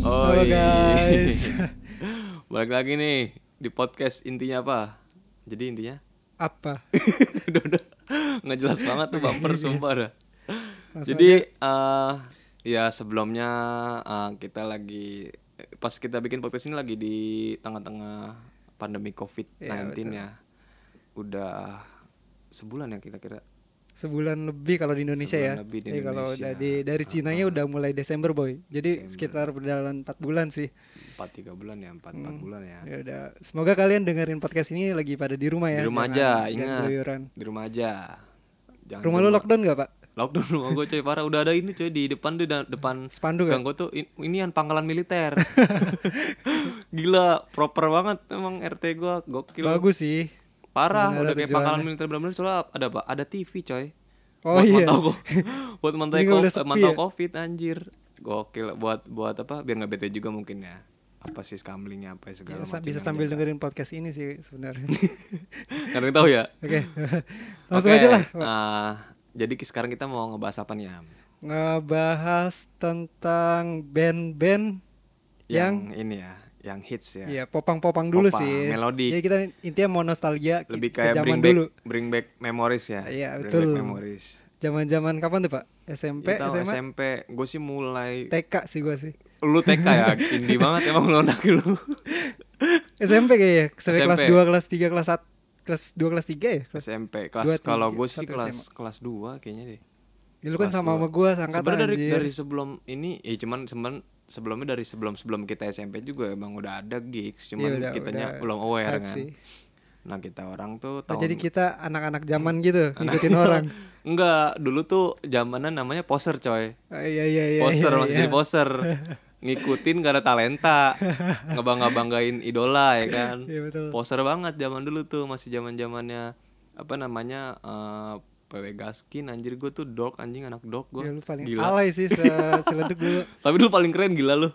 Oh Halo iya. guys. Balik lagi nih di podcast intinya apa? Jadi intinya Apa? udah udah nggak jelas banget tuh bumper sumpah dah. Jadi eh ya sebelumnya eh, kita lagi pas kita bikin podcast ini lagi di tengah-tengah pandemi COVID-19 Iya, ya. Udah sebulan ya kira-kira. Sebulan lebih kalau di Indonesia Sebulan ya. lebih di Jadi kalau Indonesia. dari dari Cina nya udah mulai Desember boy. Jadi sekitar berjalan 4 bulan sih. 4 3 bulan ya, 4 4 bulan ya. Ya udah. Semoga kalian dengerin podcast ini lagi pada di rumah ya. Di rumah jangan- aja, ingat. keluyuran. Di rumah aja. Jangan Rumah lu lockdown gak pak? Lockdown rumah gue coy parah udah ada ini coy di depan tuh depan Spanduk ya? gang gue tuh in- ini yang pangkalan militer. Gila proper banget emang RT gue gokil. Bagus sih. Parah Sebenarnya udah kayak pangkalan militer benar-benar soalnya ada apa? Ada TV coy. Oh buat iya. Mantau, ko- buat mantau, sepi mantau ya? covid anjir. Gokil buat buat apa? Biar nggak bete juga mungkin ya. Apa sih skamlingnya apa ya segala Ya, macam. bisa sambil jaga. dengerin podcast ini sih sebenarnya. Yang tahu ya. Oke. Langsung Oke, aja lah. ah, jadi sekarang kita mau ngebahas apa nih ya? Ngebahas tentang band-band yang Yang, ini ya, yang hits ya. Iya, popang-popang dulu Popang, sih. melodic. Jadi kita intinya mau nostalgia lebih ke kayak zaman bring back dulu. bring back memories ya Iya, bring betul. back memories Zaman-zaman kapan tuh, Pak? SMP, Itu SMA, SMP gue sih mulai TK sih gua sih. lu TK ya indie banget emang lu anak lu SMP kayaknya. Kelas SMP. 2, kelas 3, kelas 1, kelas 2, kelas 3 ya? Kelas SMP kelas kalau gue sih kelas SMA. kelas 2 kayaknya deh Ya, lu kan Kelas sama sama gua sangkatan sebenarnya dari anjir. dari sebelum ini ya cuman cuman sebelumnya dari sebelum sebelum kita SMP juga emang udah ada gigs cuman Iya, udah- kitanya udah belum aware kan sih. nah kita orang tuh Oh, tahun jadi kita anak-anak zaman gitu, ngikutin orang. enggak dulu tuh zamanan namanya poser coy Oh, iya iya iya. poser iya, masih iya. jadi poser ngikutin gak ada talenta ngebangga banggain idola ya kan Iya, betul. poser banget zaman dulu tuh masih zaman zamannya apa namanya eh, PW Gaskin anjir gue tuh dog anjing anak dog gue Ya, lu paling gila. alay sih se Ciledug dulu. tapi dulu paling keren gila lu.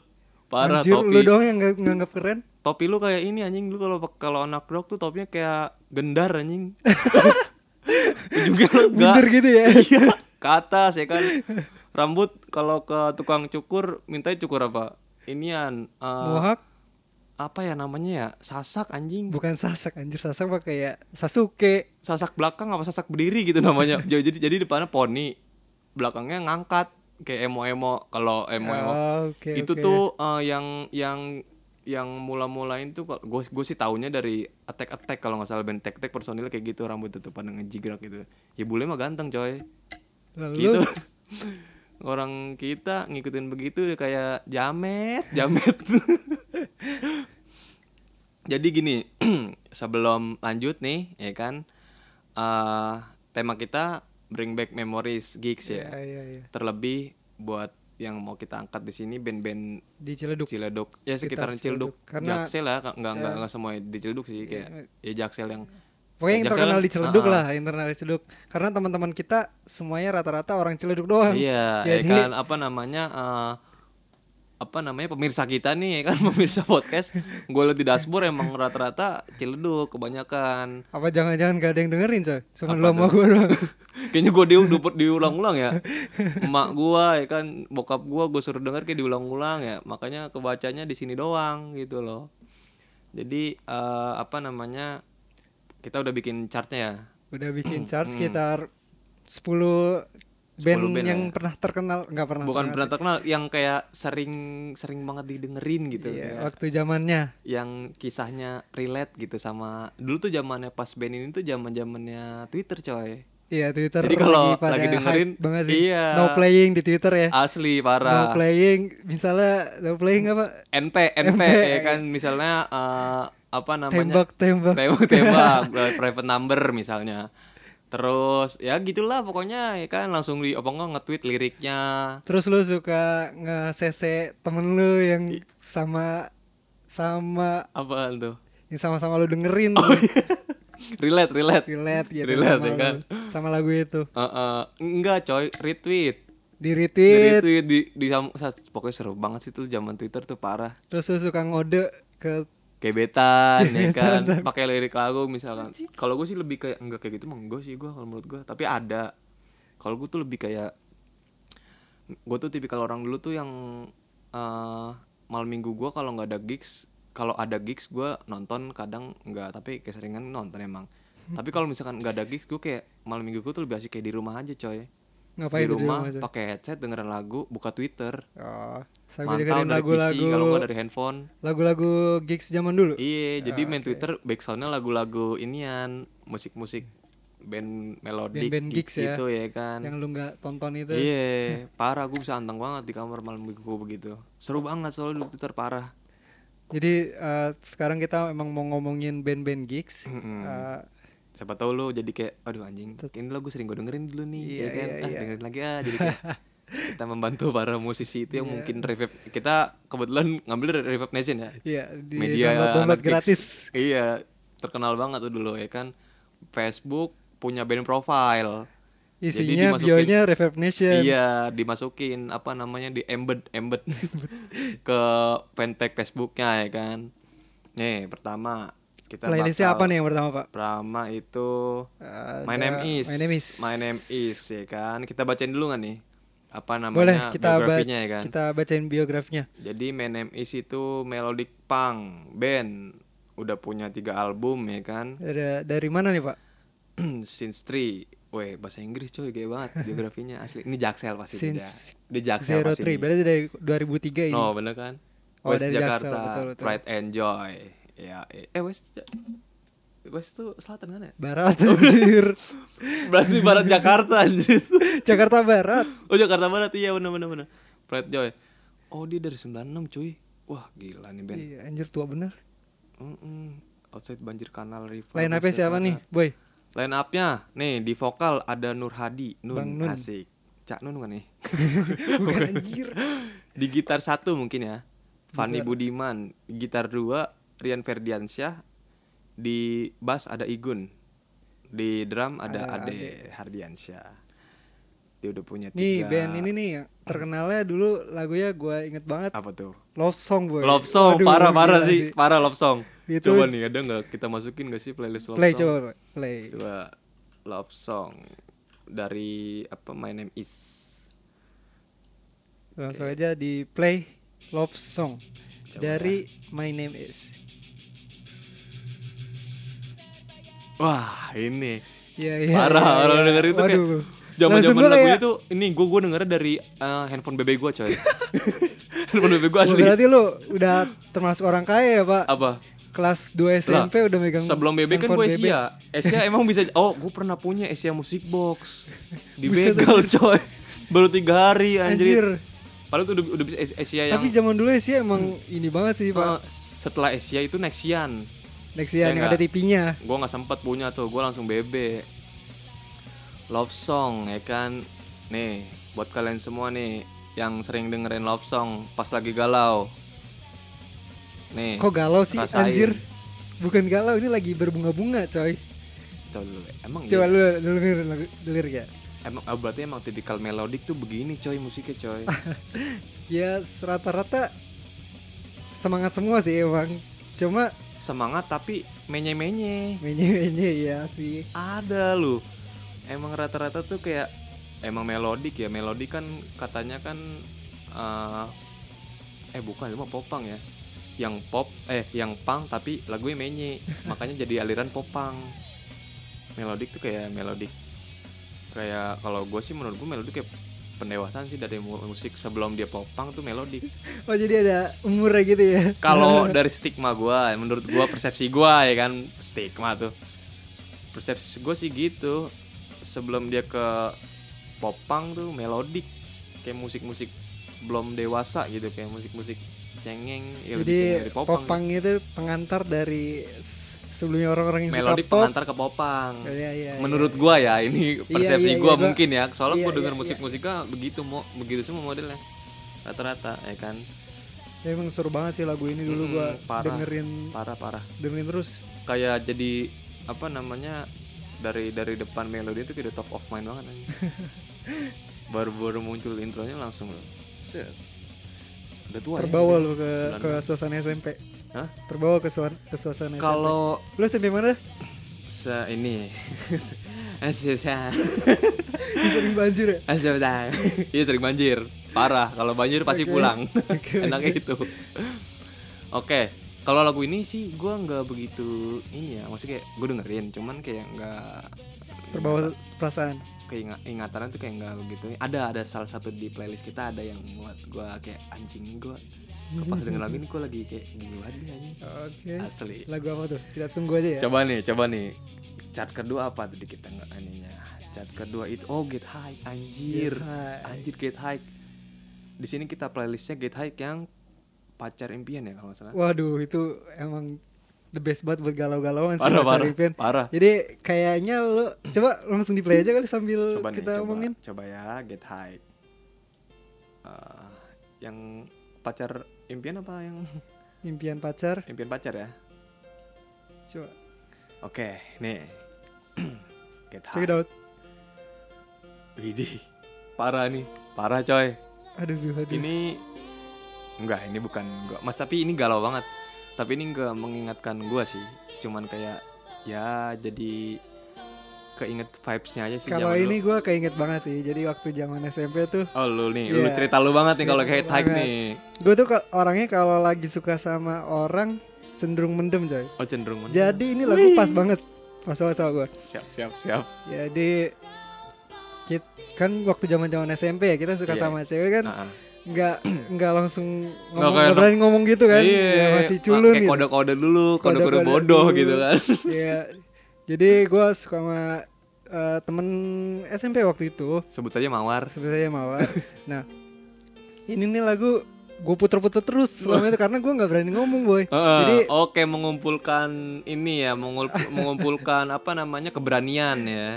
Parah Anjir, topi. lu doang yang nggak- nganggap keren. topi lu kayak ini anjing lu kalau kalau anak dog tuh topinya kayak gendar anjing. Ujungnya lu enggak. Bunder gitu ya. iya ke atas ya kan. Rambut kalau ke tukang cukur mintanya cukur apa? Inian eh, Mohawk apa ya namanya ya sasak anjing. Bukan sasak anjir. Sasak mah kayak Sasuke. sasak belakang apa sasak berdiri gitu namanya. Jadi jadi depannya poni belakangnya ngangkat. Kayak emo emo kalau emo emo Oh, oke, itu oke. tuh eh, yang yang yang mula-mulain tuh gue gue sih taunya dari attack attack kalau nggak salah band tek tek personilnya kayak gitu rambut tuh pada ngejigrak gitu. Ya bule mah ganteng coy. Lalu gitu orang kita ngikutin begitu kayak jamet jamet jadi gini sebelum lanjut nih ya kan eh tema kita bring back memories gigs ya Iya, iya, iya. terlebih buat yang mau kita angkat di sini band-band di Ciledug. Ciledug ya Sekitar sekitaran Ciledug Ciledug. Karena- Jaksel lah nggak nggak nggak semua di Ciledug sih kayak ya Jaksel yang Pokoknya yang kan- di Ciledug Ah, ah. lah, internal di Ciledug. Karena teman-teman kita semuanya rata-rata orang Ciledug doang. Iya, ya Jadi kan apa namanya eh, apa namanya pemirsa kita nih ya kan pemirsa podcast gue liat di dashboard emang rata-rata ciledug kebanyakan apa jangan-jangan gak ada yang dengerin coy? Cuma tuh? gue doang. kayaknya gue di, di- diulang-ulang ya emak gue ya kan bokap gue gue suruh denger kayak diulang-ulang ya makanya kebacanya di sini doang gitu loh jadi eh, apa namanya kita udah bikin chartnya ya Udah bikin chart sekitar 10 band, 10 band yang ya. pernah terkenal nggak pernah bukan terkenal pernah sih. terkenal yang kayak sering sering banget didengerin gitu Iya, kayak waktu zamannya yang kisahnya relate gitu sama dulu tuh zamannya pas band ini tuh zaman zamannya Twitter coy Iya Twitter Jadi kalau pada lagi dengerin, banget sih. iya. No playing di Twitter ya. asli No parah playing misalnya no playing apa? NP NP NP. ya kan misalnya eh, apa namanya? Tembak tembak. tembak tembak private number misalnya. Terus ya gitulah pokoknya ya kan langsung di apa nge-tweet liriknya. Terus lu suka nge-cc temen lu yang sama sama apa tuh? Yang sama-sama lu dengerin Oh, iya. relate relate. Relate gitu Relate, sama, ya kan? lu, sama lagu itu. Eh, eh, enggak coy retweet. Di di retweet, retweet di, di sam- pokoknya seru banget sih tuh zaman Twitter tuh parah. Terus lu suka ngode ke gebetan ya kan? pakai lirik lagu misalkan. Kalau gue sih lebih kayak enggak kayak gitu mah enggak sih gue kalau menurut gue tapi ada. Kalau gue tuh lebih kayak gue tuh tipikal orang dulu tuh yang eh malam minggu gua kalau nggak ada gigs kalau ada gigs gua nonton kadang nggak tapi keseringan nonton emang. Tapi kalau misalkan nggak ada gigs gua kayak malam minggu gua tuh lebih asik kayak di rumah aja coy Ngapain di rumah rumah, pakai headset dengerin lagu buka twitter Oh, sambil mantau dengerin dari PC lagu-lagu kalau nggak dari handphone lagu-lagu gigs zaman dulu. iya jadi Ah, main twitter backsoundnya lagu-lagu inian musik-musik band melodik Band-band gigs ya. gitu ya kan Yang lu nggak tonton itu. Iya, parah gue bisa anteng banget di kamar malam minggu begitu. Seru banget soalnya di Twitter parah. Jadi eh, sekarang kita emang mau ngomongin band-band gigs. Mm-mm. Eh, Siapa tahu lu jadi kayak aduh anjing, ini lagu sering gue dengerin dulu nih, Iya, ya kan? iya, ah, iya. dengerin lagi ah jadi kayak kita membantu para musisi itu Iya. yang mungkin revive kita kebetulan ngambil dari Revive Nation ya. Iya, di Media download, download gratis. Iya, terkenal banget tuh dulu ya kan. Facebook punya band profile. Isinya bionya Reverb Nation. Iya, dimasukin apa namanya di embed embed ke fanpage Facebooknya ya kan. Nih, pertama kita Playlistnya bakal- apa nih yang pertama Pak? Pertama itu Ada- My Name Is. My Name Is. My Name Is ya kan. Kita bacain dulu nggak nih? Apa namanya Boleh kita biografinya ya kan. kita bacain biografinya. Jadi My Name Is itu melodic punk band udah punya tiga album ya kan. Dari, dari mana nih Pak? Since 3 Weh bahasa Inggris coy kayak banget biografinya asli. Ini Jaksel pasti Since dia. Di Jaksel Zero pasti. Three, berarti dari 2003 ini. No bener kan? Oh, West dari Jakarta, Jaksel, betul, betul. Pride and Joy. Ya, eh eh, West West tuh selatan kan ya? Barat anjir. Berarti barat Jakarta anjir. Jakarta Barat. Oh Jakarta Barat iya bener bener bener. Pride Joy. Oh dia dari 96 cuy. Wah gila nih band. Iya, anjir tua bener. Mm-mm. Outside Banjir Kanal River. Lain apa siapa nih, Boy? Line up-nya nih di vokal ada Nur Hadi, Nun, Bang Nun. asik. Cak Nun kan nih? Bukan anjir. di gitar satu mungkin ya. Fanny Budiman, gitar dua Rian Ferdiansyah, di bass ada Igun, di drum ada, Ada Ade, Hardiansyah. Dia udah punya tiga. Nih band ini nih terkenalnya dulu lagunya gue inget banget apa tuh? Love Song Boy. Love song, Waduh, parah parah gila sih, parah love song. Itu- Coba nih ada nggak kita masukin gak sih playlist love Play song? coba play. Coba love song dari apa My Name Is. Langsung aja di play Love Song Coba dari My Name Is. Wah ini Iya iya. parah iya, orang iya. denger itu kayak Waduh. zaman Langsung zaman gua lagu kayak- itu ini gue gue denger dari eh, handphone bebek gue coy handphone bebek gue asli Berarti lu udah termasuk orang kaya ya, Pak? apa Kelas 2 SMP Lah, udah megang sebelum bebek kan gue Asia Asia emang bisa oh gue pernah punya Asia Music Box di begal coy baru tiga hari anjir, Anjir. padahal tuh udah, udah bisa Asia yang Tapi zaman dulu sih emang ini banget sih, Pak. setelah Asia itu Nexian Nexian ya yang nggak? ada TV-nya. gue nggak sempet punya tuh gue langsung bebe love song ya kan nih buat kalian semua nih yang sering dengerin love song pas lagi galau nih Kok galau sih rasain. anjir? Bukan galau, ini lagi berbunga-bunga, coy. Tuh dulu, emang Coba iya? lu denger lagu delir ya. emang ah, berarti emang tipikal melodik tuh begini coy musiknya coy Ya rata-rata semangat semua sih emang. Cuma semangat tapi menye-menye. Menye-menye ya sih. ada lu. Emang rata-rata tuh kayak emang melodik ya. Melodik kan katanya kan eh eh bukan itu mah popang ya. Yang pop eh yang pang tapi lagunya menye. Makanya jadi aliran popang. Melodik tuh kayak melodik. Kayak kalau gue sih menurut gue melodik kayak pendewasaan sih dari mu- musik sebelum dia popang tuh melodik. Oh jadi ada umurnya gitu ya. kalau dari stigma gua menurut gua persepsi gua ya kan stigma tuh. Persepsi gua sih gitu. Sebelum dia ke popang tuh melodik. Kayak musik-musik belum dewasa gitu kayak musik-musik cengeng ya Jadi popang, popang itu pengantar dari sebelumnya orang-orang yang suka pop. pengantar ke popang Iya, iya, menurut gua ya ini persepsi iya, gua iya, gua- mungkin ya soalnya iya, gua denger iya, musik-musiknya begitu mau begitu semua modelnya rata-rata ya kan Ya, emang seru banget sih lagu ini dulu Mm, gua parah. dengerin parah parah dengerin terus. kayak jadi apa namanya dari dari depan melodi itu kayak top of mind banget baru-baru muncul intronya langsung loh set udah tua Terbawa ya, lu ke ke 96. suasana SMP. Hah? Terbawa ke, suar- ke suasana kalau lu SMP mana? se ini Asyik Sering banjir ya? Asyik Iya sering banjir parah kalau banjir pasti Oke. pulang Oke, enaknya itu oke kalau lagu ini sih gua nggak begitu ini ya maksudnya kayak gue dengerin cuman kayak nggak Terbawa perasaan. keingat ingatan tuh kayak nggak begitu ada ada salah satu di playlist kita ada yang buat gua kayak anjing gua pas denger lagu ini gua lagi kayak gini banget nih Oke. asli Lagu apa tuh? Kita tunggu aja ya. coba nih coba nih chart kedua apa tadi kita nggak ininya chart kedua itu oh get high anjir Get High. anjir get high di sini kita playlistnya get high yang pacar impian ya kalau nggak salah Waduh, itu emang the best banget buat galau-galauan sih Parah, Pacar parah, Impian. parah. Jadi kayaknya lo coba langsung di play aja kali sambil coba nih kita coba ngomongin. coba ya get high Eh, yang pacar impian apa yang Impian pacar. impian pacar ya Coba. oke nih get Check it out. Widih, parah nih parah coy Aduh, aduh. aduh. ini enggak ini bukan gua mas tapi ini galau banget tapi ini enggak mengingatkan gua sih cuman kayak ya jadi keinget vibesnya aja sih Kalau ini gue keinget banget sih. Jadi waktu zaman SMP tuh, oh lu nih lu Iya, cerita lu banget nih kalau kayak banget. nih gue tuh orangnya kalau lagi suka sama orang cenderung mendem coy. oh cenderung mendem. Jadi ini lagu pas banget masa-masa gue. siap siap siap Jadi kit- kan waktu zaman zaman SMP ya kita suka Iya. sama cewek kan Nah, nggak nggak langsung ngomong nggak berani ngomong gitu kan iya ya, masih culun kayak gitu kode-kode dulu kode-kode Kode-kode bodoh dulu. gitu kan Iya. Jadi gue suka sama eh, temen SMP waktu itu. Sebut saja mawar. Sebetulnya mawar. Nah ini nih lagu gue puter-puter terus selama itu karena gue nggak berani ngomong boy. Heeh, jadi oke mengumpulkan ini ya mengul- mengumpulkan apa namanya keberanian ya.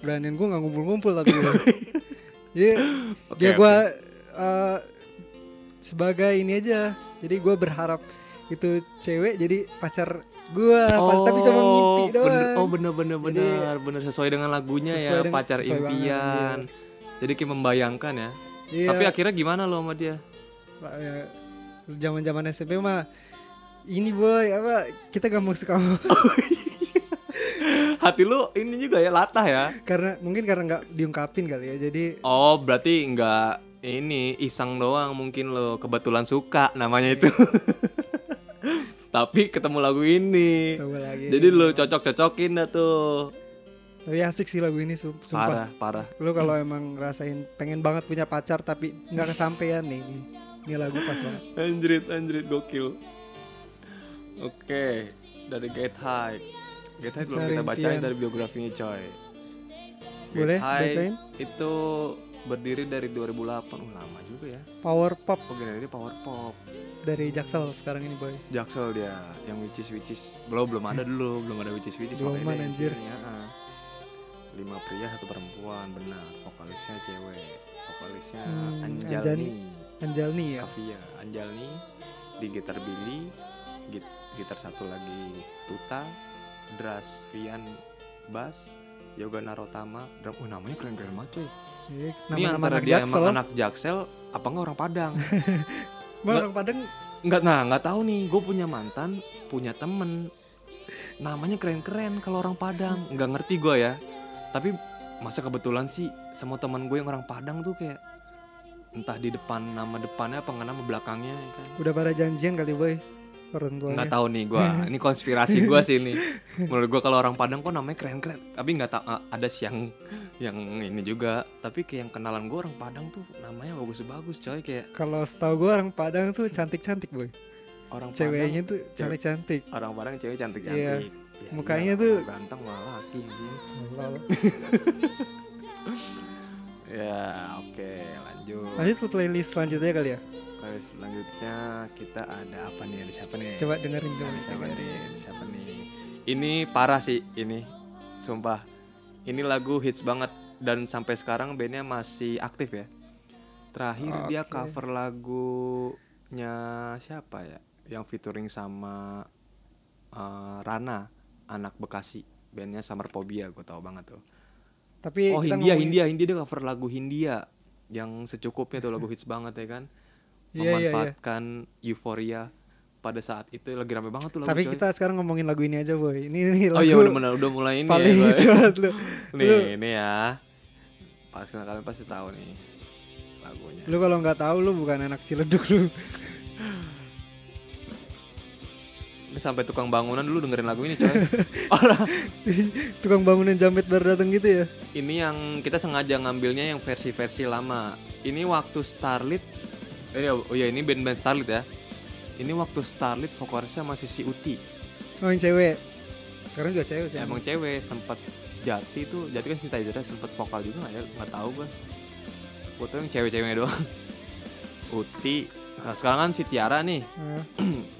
Beranian gue nggak ngumpul-ngumpul tapi jadi ya oke. gue eh, sebagai ini aja. Jadi gue berharap itu cewek jadi pacar gue tapi cuma ngimpi bener- doang. oh bener bener Jadi, bener. Bener sesuai dengan lagunya sesuai ya dengan- pacar sesuai banget, impian. jadi kayak membayangkan ya. Iya. tapi akhirnya gimana lo sama dia? Zaman zaman SMP mah ini boy apa? Kita gampang suka sama- hati lu ini juga ya latah ya. Karena mungkin karena nggak diungkapin kali ya jadi oh berarti nggak ini iseng doang mungkin lo kebetulan suka namanya itu tapi ketemu lagu ini coba lagi jadi lo cocok-cocokin dah tuh tapi asik sih lagu ini sum- sumpah parah parah lu kalau emang ngerasain pengen banget punya pacar tapi nggak kesampaian nih ini, ini lagu pas banget Anjrit, anjrit gokil. Oke, dari Get High. Get High belum kita bacain dari biografinya coy. Get Boleh, High bacain? itu berdiri dari 2008. Uh, lama juga ya. power pop Oh, dia power pop. Dari Jaksel sekarang ini boy Jaksel dia yang which is which is belum belum ada dulu, belum ada which is which is Belum dia anjir. ah. Lima pria satu perempuan, benar. Vokalisnya cewek. Vokalisnya Hmm, Anjalni. Anjani. Anjalni ya Kavia Anjalni di gitar Billy git- gitar satu lagi Tuta Dras Vian bass Yoga Narotama drum oh namanya keren-keren banget cuy Iya, ini nama-nama antara anak dia Jaksel emang anak Jaksel apa nggak orang Padang Emang orang Padang. nggak nah nggak tahu nih gue punya mantan punya temen. Namanya keren-keren kalau orang Padang. Nggak ngerti gue ya. Tapi masa kebetulan sih sama teman gue yang orang Padang tuh kayak entah di depan nama depannya apa nggak nama belakangnya ya kan. Udah pada janjian kali boy orang tuanya. Nggak tahu nih gua. Ini konspirasi gua sih ini. Menurut gua kalau orang Padang kok namanya keren keren tapi nggak tahu ah, ada sih yang yang ini juga. Tapi kayak yang kenalan gua orang Padang tuh namanya bagus bagus coy. Kayak kalau setahu gue orang Padang tuh cantik cantik boy. Orang ceweknya Padang tuh cantik cantik orang Padang cewek cantik Iya. cantik Mukanya tuh- ganteng malah laki. Lalu- ya oke lanjut. Lanjut ke playlist selanjutnya kali ya Oke, selanjutnya kita ada apa nih ada siapa nih coba dengerin coba Ada siapa nih? Ada siapa nih? Ini parah sih ini. Sumpah. Ini lagu hits banget dan sampai sekarang bandnya masih aktif ya. Terakhir dia Oke. cover lagunya siapa ya? Yang featuring sama eh, Rana, anak Bekasi. Bandnya Summer Phobia, gue tau banget tuh. tapi Oh kita Hindia, ngomongin- Hindia, Hindia dia cover lagu Hindia yang secukupnya tuh lagu hits banget ya kan. Iya, iya, iya. Memanfaatkan euforia pada saat itu lagi rame banget tuh lagu tapi coy. kita sekarang ngomongin lagu ini aja boy ini, ini lagu Oh iya benar-benar udah mulai ini paling ya. hits Boy. banget lu Lu- nih, ini ya. Pasti kalian pasti tahu nih. Lu kalau nggak tahu lu bukan anak Ciledug lu. Ini sampai tukang bangunan dulu dengerin lagu ini coy. Orang Tukang bangunan jamet baru datang gitu ya. ini yang kita sengaja ngambilnya yang versi-versi lama. Ini waktu Starlit. Ini oh ya ini band-band Starlit ya. Ini waktu Starlit vokalisnya masih si Uti. Oh yang cewek. Sekarang juga cewek sih. Emang cewek sempat Jati tuh, Jati kan Sinta Izra sempat vokal juga nggak ya? Nggak tahu gue. Gue tau yang cewek-ceweknya doang. Uti. Nah, sekarang kan si Tiara nih. Nah,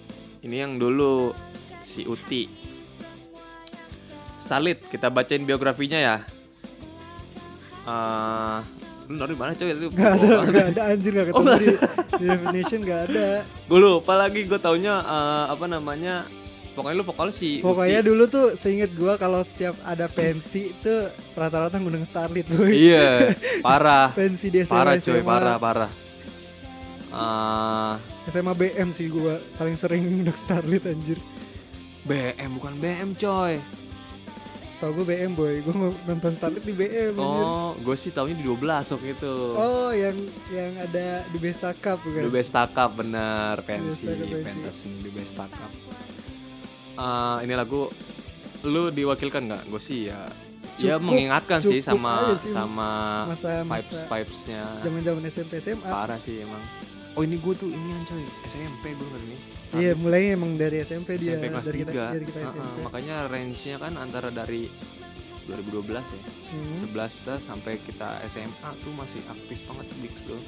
Ini yang dulu si Uti. Starlit, kita bacain biografinya ya. Eh, lu dari mana coy itu? Gak ada, gak ada anjir gak ketemu di, di definition gak ada. Gue lupa lagi, gue taunya eh, apa namanya? Pokoknya lu vokal si Pokoknya Uti. dulu tuh seinget gua kalau setiap ada pensi tuh rata-rata ngundang Starlit boy. Iya, parah. Pensi di SMA, Parah coy, SMA. parah, parah. Eh, SMA BM sih gua paling sering ngundang Starlit anjir. BM bukan BM coy. Setahu gue BM boy, gue mau nonton Starlit di BM. Oh, gue sih taunya di 12 waktu itu. Oh, yang yang ada di Besta Cup Di bukan? Besta Cup bener pensi, pentas di Besta Cup. Eh, ini lagu lu diwakilkan nggak? Gue sih ya ya Cukup- mengingatkan sih sama sih sama masa- vibes masa vibesnya Zaman-zaman SMP SMA. parah sih emang. Oh ini gue tuh ini coy SMP gue kan ini. Iya, mulai emang dari SMP dia SMP kelas dari kita 3 dari kita SMP. makanya range-nya kan antara dari 2012 ya Hmm, 11 lah sampai kita SMA tuh masih aktif banget Gigs tuh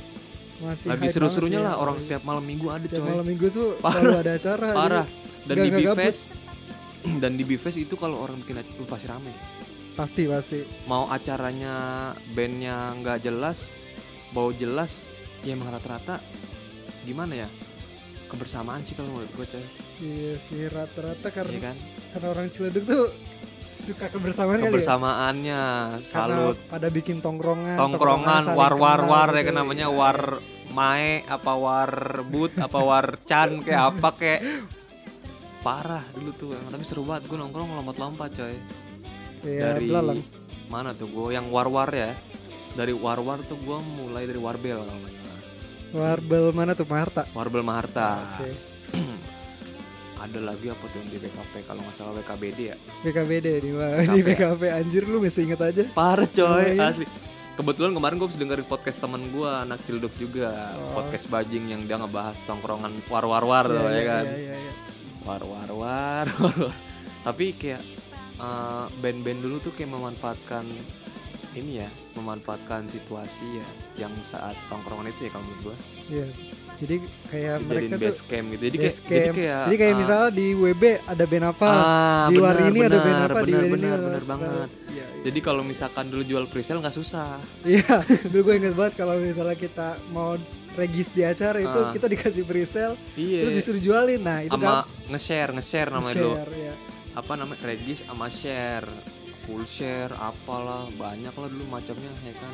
masih lagi seru-serunya banget lah orang ya. tiap malam minggu ada Tiap coy malam minggu tuh Parah. ada acara. parah dan nggak- di. Bifest dan di Bifest itu kalau orang bikin acara uh, pasti rame Pasti pasti. mau acaranya bandnya nggak jelas bau jelas ya emang rata-rata gimana ya kebersamaan sih kalau menurut gue coy. Iya sih rata-rata Iya karena kan? karena orang Ciledug tuh suka kebersamaan kali ya. kebersamaannya Karena salut. pada bikin tongkrongan, tongkrongan war war war ya gitu. kan namanya Iya, war mae apa war but apa war chan kayak apa kayak parah dulu tuh emang. Tapi seru banget gue nongkrong lompat-lompat coy. Iya, dari belalang. mana tuh gue yang war war ya. Dari war war tuh gue mulai dari warbel kalau Warbel mana tuh Marta? warbel maharta Oke. ada lagi apa tuh yang di BKP kalau nggak salah WKBD ya BKBD di mana? Di BKP anjir lu masih inget aja. parah coy Lumayan. asli kebetulan kemarin gue habis dengerin podcast temen gue anak cilduk juga Oh. podcast bajing yang dia ngebahas tongkrongan war war war tuh ya kan Iya, iya, iya. war war war war, war. tapi kayak eh, band-band dulu tuh kayak memanfaatkan ini ya memanfaatkan situasi ya yang saat tongkrongan itu ya kalau menurut gue Iya. Jadi kayak dijadiin mereka base tuh camp gitu jadi kayak base jadi camp. kayak Jadi kayak ah, misalnya di WB ada band apa, ah, di war ini ada band apa, di ini benar, ada benar apa. banget Iya, iya. jadi kalau misalkan dulu jual presale nggak susah Iya, dulu gue inget banget kalau misalnya kita mau regis di acara itu Ah. kita dikasih presale, iya terus disuruh jualin. Nah itu sama kan nge-share nge-share namanya dulu share ya. apa namanya regis sama share full share apalah banyak lah dulu macamnya ya kan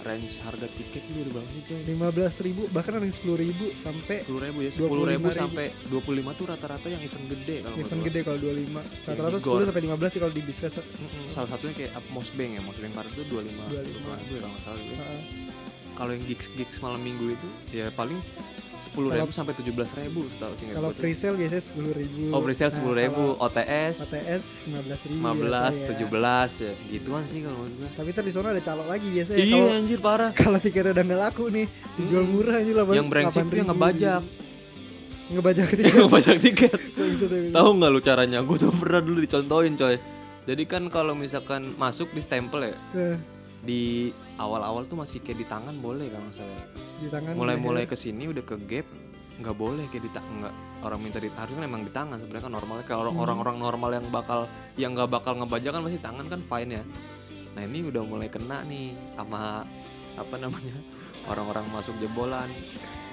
range harga tiket dia udah sih coy lima belas ribu bahkan ada yang sepuluh ribu sampai sepuluh ribu ya sepuluh ribu 25.000. sampai dua puluh lima tuh rata-rata yang event gede kalau event gede kalau 25 rata-rata Igor. 10 sampai 15 sih kalau di Bifest salah satunya kayak up Mosbank ya Mosbank Park itu dua lima 25. ribu ya kalau nggak salah gitu. Kalau yang gigs gigs malam minggu itu ya paling sepuluh ribu sampai tujuh belas ribu setahu sih kalau presale biasanya 10 ribu. Oh presale sepuluh ribu OTS OTS 15 ribu lima belas tujuh belas ya segituan sih kalau menurut gue tapi ntar di sana ada calok lagi biasanya. Iya kalau anjir parah. kalau tiketnya udah nggak laku nih dijual Hmm. murah aja lah yang brengsek tuh yang ngebajak. Ngebajak tiket. Ngebajak tiket. Bisa. tahu nggak lu caranya? Gue tuh pernah dulu dicontohin coy. Jadi kan kalau misalkan masuk di stempel ya Eh, di awal-awal tuh masih kayak di tangan boleh kan masalah di tangan mulai-mulai ke sini udah ke gap nggak boleh kayak di nggak orang minta di harusnya emang di tangan sebenarnya kan normalnya. Kalau orang orang-orang normal yang bakal yang nggak bakal ngebajak kan pasti tangan kan fine ya. Nah ini udah mulai kena nih sama apa namanya orang-orang masuk jebolan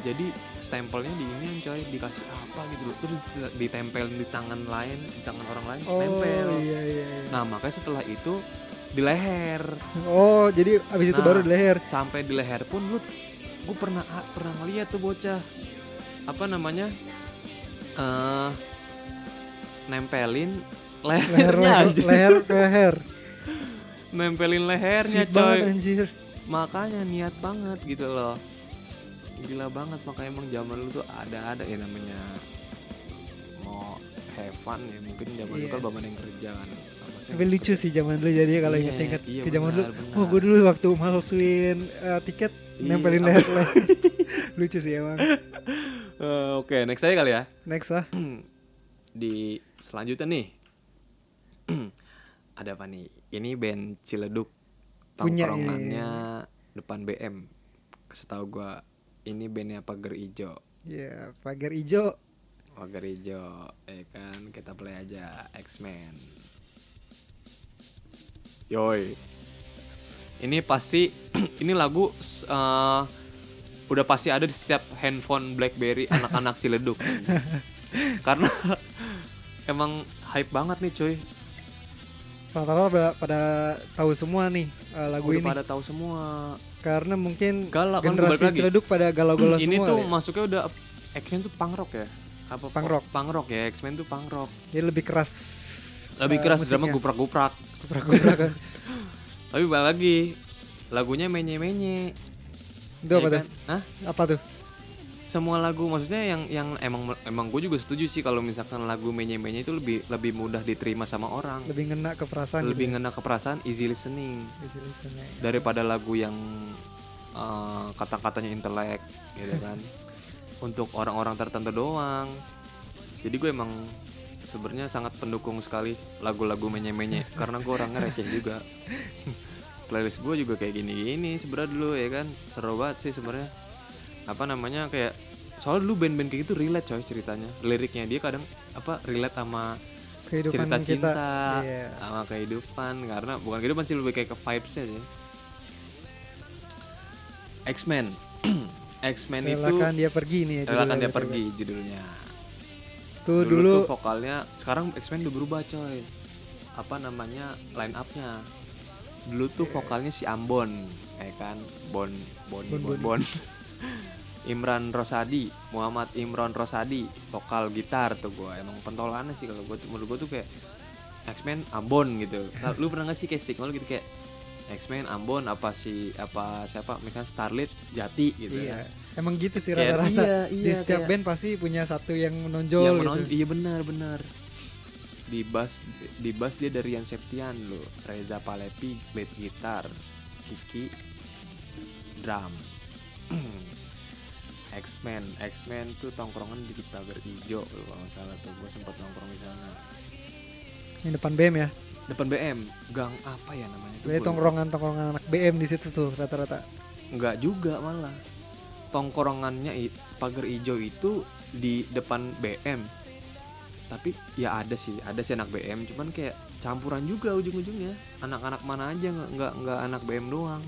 jadi stempelnya di ini coy dikasih apa gitu loh. Terus ditempelin di tangan lain di tangan orang lain oh nempel. iya iya iya. nah makanya setelah itu di leher. Oh jadi abis itu Nah. baru di leher. sampai di leher pun lu gue pernah pernah ngeliat tuh bocah. Apa namanya? Eh nempelin leher lehernya leher leher leher nempelin lehernya Sweet banget coy. anjir. Makanya niat banget gitu loh. Gila banget makanya emang zaman dulu tuh ada ada ya namanya. Mau have fun ya mungkin zaman dulu Iya kan sih. bapak yang kerja kan Tapi lucu sih zaman dulu jadi kalau Iya, inget-inget iya, ke zaman dulu. benar, Wah, gue dulu waktu masukin eh, tiket Iya, nempelin leher lucu sih emang. Eh, oke next aja kali ya. Next lah. di selanjutnya nih. Ada apa nih? Ini band Ciledug. Tongkrongannya depan BM setahu gua ini bandnya pagar ijo. Ya, pagar ijo. pagar ijo ya kan? Kita play aja X-Men yoi ini pasti ini lagu eh, udah pasti ada di setiap handphone BlackBerry anak-anak Ciledug karena emang hype banget nih cuy Rata-rata pada, pada tahu semua nih eh, lagu udah ini. pada tahu semua Karena mungkin Galau, kan generasi lagi. Ciledug pada galau-galau ini semua. tuh kali ya. masuknya udah X-Men tuh punk rock ya apa Punk rock. punk rock ya X-Men tuh punk rock Jadi lebih keras. Lebih keras drama guprak-guprak Guprak-guprak kan. tapi balik lagi lagunya menye-menye Itu ya apa tuh? kan? Hah? Apa tuh? semua lagu maksudnya yang yang emang emang gue juga setuju sih kalau misalkan lagu menye-menye itu lebih lebih mudah diterima sama orang Lebih ngena ke perasaan lebih gitu. ngena ke perasaan easy listening ya. Easy listening. daripada lagu yang eh, kata-katanya intelek gitu kan untuk orang-orang tertentu doang jadi gue emang sebenarnya sangat pendukung sekali lagu-lagu menye-menye karena gue orangnya receh juga. Playlist gue juga kayak gini-gini sebenarnya dulu ya kan? Seru banget sih sebenarnya. Apa namanya kayak soalnya dulu band-band kayak gitu relate coy ceritanya. Liriknya dia kadang apa relate sama Kehidupan cerita kita. cinta Iya. sama kehidupan karena bukan kehidupan sih lebih kayak ke vibes aja X-Men. X-Men itu Relakan dia pergi nih ya relakan dia BTW. pergi judulnya Tuh dulu, dulu, tuh vokalnya sekarang X-Men udah berubah coy. Apa namanya line upnya dulu tuh vokalnya si Ambon ya kan? Bon Bon Bon Bon, Bon. Imran Rosadi Muhammad Imran Rosadi vokal gitar tuh gue emang pentolannya sih kalau gue menurut gue tuh kayak X-Men Ambon gitu. Nah, lu pernah gak sih kayak stigma lu gitu kayak X-Men Ambon apa si apa siapa? Misalnya Starlit Jati gitu Iya. ya Emang gitu sih Kayak- rata-rata. iya, Di iya, setiap kayak- band pasti punya satu yang menonjol yang gitu. menon- iya benar benar di bass di bass dia dari Rian Septian lo Reza Palepi lead gitar Kiki drum X-Men X-Men tuh tongkrongan di hijau loh, kalau nggak salah tuh gue sempat nongkrong di sana Yang depan BM ya. depan BM gang apa ya namanya tuh lupa. tongkrongan-tongkrongan anak BM di situ tuh rata-rata. nggak juga malah tongkrongannya i- pagar hijau itu di depan BM tapi ya ada sih ada sih anak BM cuman kayak campuran juga ujung-ujungnya. Anak-anak mana aja nggak nggak nggak anak BM doang.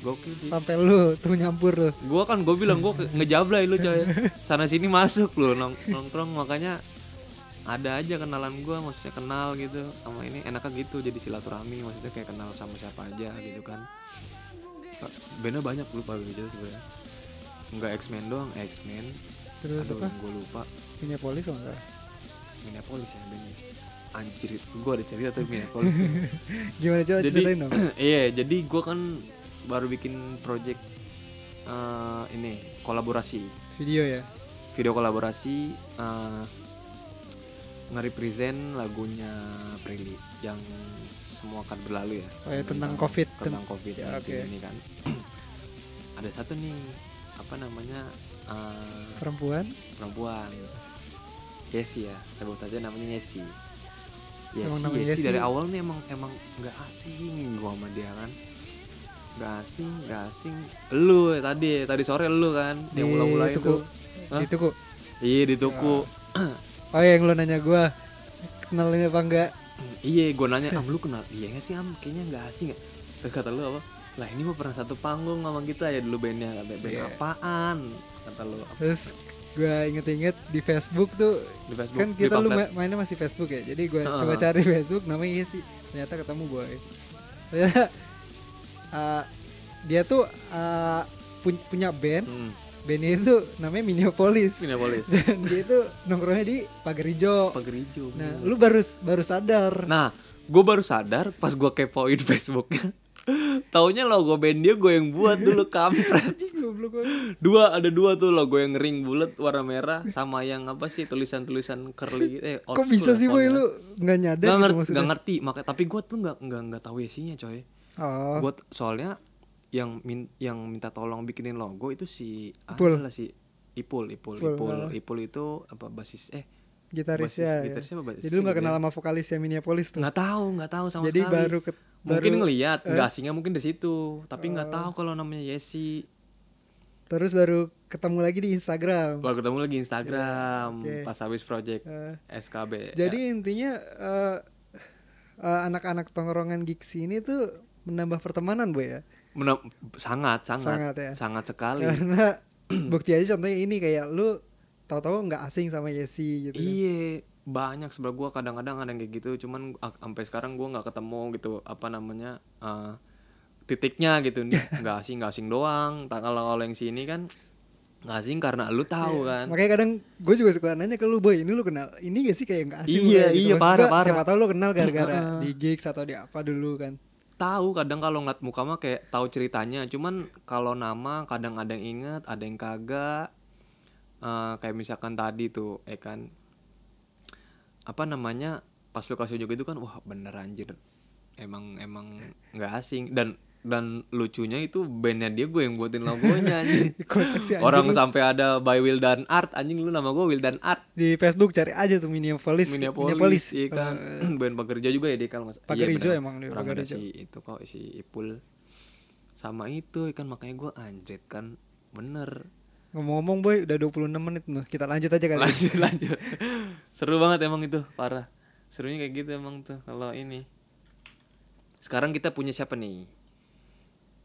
Gokil sih. Sampai lu tuh nyampur tuh. gua kan gue bilang gua ke- ngejablay lu coy. Sana sini masuk lu nong nongkrong. Makanya ada aja kenalan gua maksudnya kenal gitu. Sama ini enaknya gitu jadi silaturahmi. Maksudnya kayak kenal sama siapa aja gitu kan. Bandnya banyak lupa gitu sebenarnya nggak X-Men doang X-Men Terus Aduh, apa? gue lupa Minneapolis kalau nggak salah. Minneapolis ya bandnya anjir gue ada cerita tuh Minneapolis Gimana coba jadi ceritain dong. iya jadi gue kan baru bikin project eh, ini kolaborasi Video ya. video kolaborasi uh, nge-represent lagunya Prilly yang semua akan berlalu ya. Oh ya, tentang COVID. Tentang COVID Ya, oke. ini kan. Ada satu nih apa namanya uh, Perempuan. perempuan Yesi ya sebut aja namanya Yesi. Yesi, namanya Yesi Yesi. dari awal nih emang emang nggak asing gua sama dia kan nggak asing nggak asing lu tadi tadi sore lu kan yang Di mulai-mulai tuku. itu? Di tuku. iya di tuku Oh yang lu nanya gua kenalin apa enggak? Iya, gue nanya, am lu kenal? Iya nggak sih am? Kayaknya nggak asing ya. Kata lu apa? Lah ini mah pernah satu panggung sama kita ya dulu bandnya. Kata band Iya. apaan? Kata lu Terus gua inget-inget di Facebook tuh di Facebook. kan di kita lu ma- mainnya masih Facebook ya. Jadi gua Heeh. coba cari Facebook namanya iya sih. Ternyata ketemu boy. Ternyata uh, dia tuh uh, pun- punya band. Hmm, Bandnya itu namanya Minneapolis. Minneapolis. Dan dia itu nongkrongnya di Pagar Hijau. Pagar hijau. Nah, lu baru baru sadar. Nah, gue baru sadar pas gue kepoin Facebooknya. Taunya logo band dia gue yang buat dulu kampret. Dua ada dua tuh logo yang ring bulat warna merah sama yang apa sih tulisan-tulisan curly. Eh, Kok bisa sih boy lu nggak nyadar Nggak gitu ngerti, nggak ngerti. Maka tapi gue tuh nggak nggak nggak tahu isinya coy. Oh, Gue soalnya yang min, yang minta tolong bikinin logo itu si Ipul. adalah si Ipul, Ipul, Ipul, Ipul, ah. Ipul itu apa basis eh gitaris basis- ya. gitarisnya apa basis Jadi lu gitu kenal ya? sama vokalisnya Minneapolis tuh. nggak tahu nggak tahu sama Jadi sekali baru ke, mungkin baru Oh. ngelihat nggak asingnya mungkin di situ tapi nggak tahu kalau namanya Yesi terus baru ketemu lagi di Instagram. baru ketemu lagi Instagram Oke. pas habis project Eh, SKB Jadi intinya eh, eh, anak-anak tongkrongan gigs ini tuh menambah pertemanan boy ya. Mena- sangat sangat Sangat ya. sangat sekali Karena bukti aja contohnya ini kayak lu tahu-tahu nggak asing sama Yesi gitu. kan. Iya, banyak sebelah gua kadang-kadang ada yang kayak gitu, cuman sampai sekarang gua nggak ketemu gitu apa namanya eh, titiknya gitu nih, nggak asing nggak asing doang. Tak kalau kalau yang sini kan nggak asing karena lu tahu kan. Makanya kadang gue juga suka nanya ke lu boy, ini lu kenal ini gak sih kayak nggak asing Iya, ya?" iya, Maksud parah, gua, parah. Siapa tahu lu kenal gara-gara di gigs atau di apa dulu kan. Tahu kadang kalau ngeliat muka mah kayak tahu ceritanya, cuman kalau nama kadang ada yang inget, ada yang kagak. Eh, kayak misalkan tadi tuh, eh kan. Apa namanya pas lu kasih unjuk itu kan wah bener anjir. Emang emang nggak asing. Dan dan lucunya itu bandnya dia gue yang buatin logonya anjing. Kocak sih anjing orang lu. sampai ada by Wildan Art anjing lu nama gue Wildan Art. Di Facebook cari aja tuh Minneapolis. Minneapolis, iya kan. Band pagar hijau juga ya dia kalau salah. Pagar Iya, emang dia, orang Pagar ada Hijau. si itu kok si Ipul. Sama itu kan makanya gue anjrit kan. Bener Ngomong-ngomong boy udah 26 menit nih. Kita lanjut aja kali. ya. lanjut lanjut seru banget emang itu parah serunya kayak gitu emang tuh kalau ini sekarang kita punya siapa nih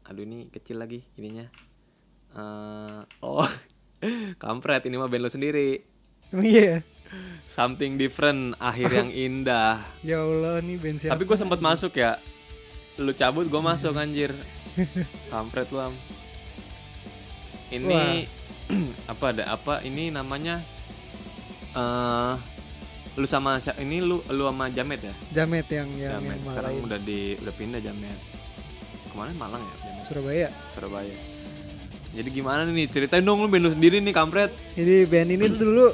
aduh ini kecil lagi ininya Eh, oh kampret ini mah band lo sendiri Emang iya. something different akhir yang indah Ya Allah nih band siapa? tapi gue sempat masuk ya lu cabut gue masuk anjir kampret lu am ini apa ada apa? Ini namanya eh lu sama ini lu lu sama Jamet ya? Jamet yang yang, Jamet. yang sekarang udah di udah pindah Jamet. Ke mana Malang ya Jamet? Surabaya. Surabaya. Jadi gimana nih? Ceritain dong lu band lu sendiri nih kampret. Jadi band ini tuh dulu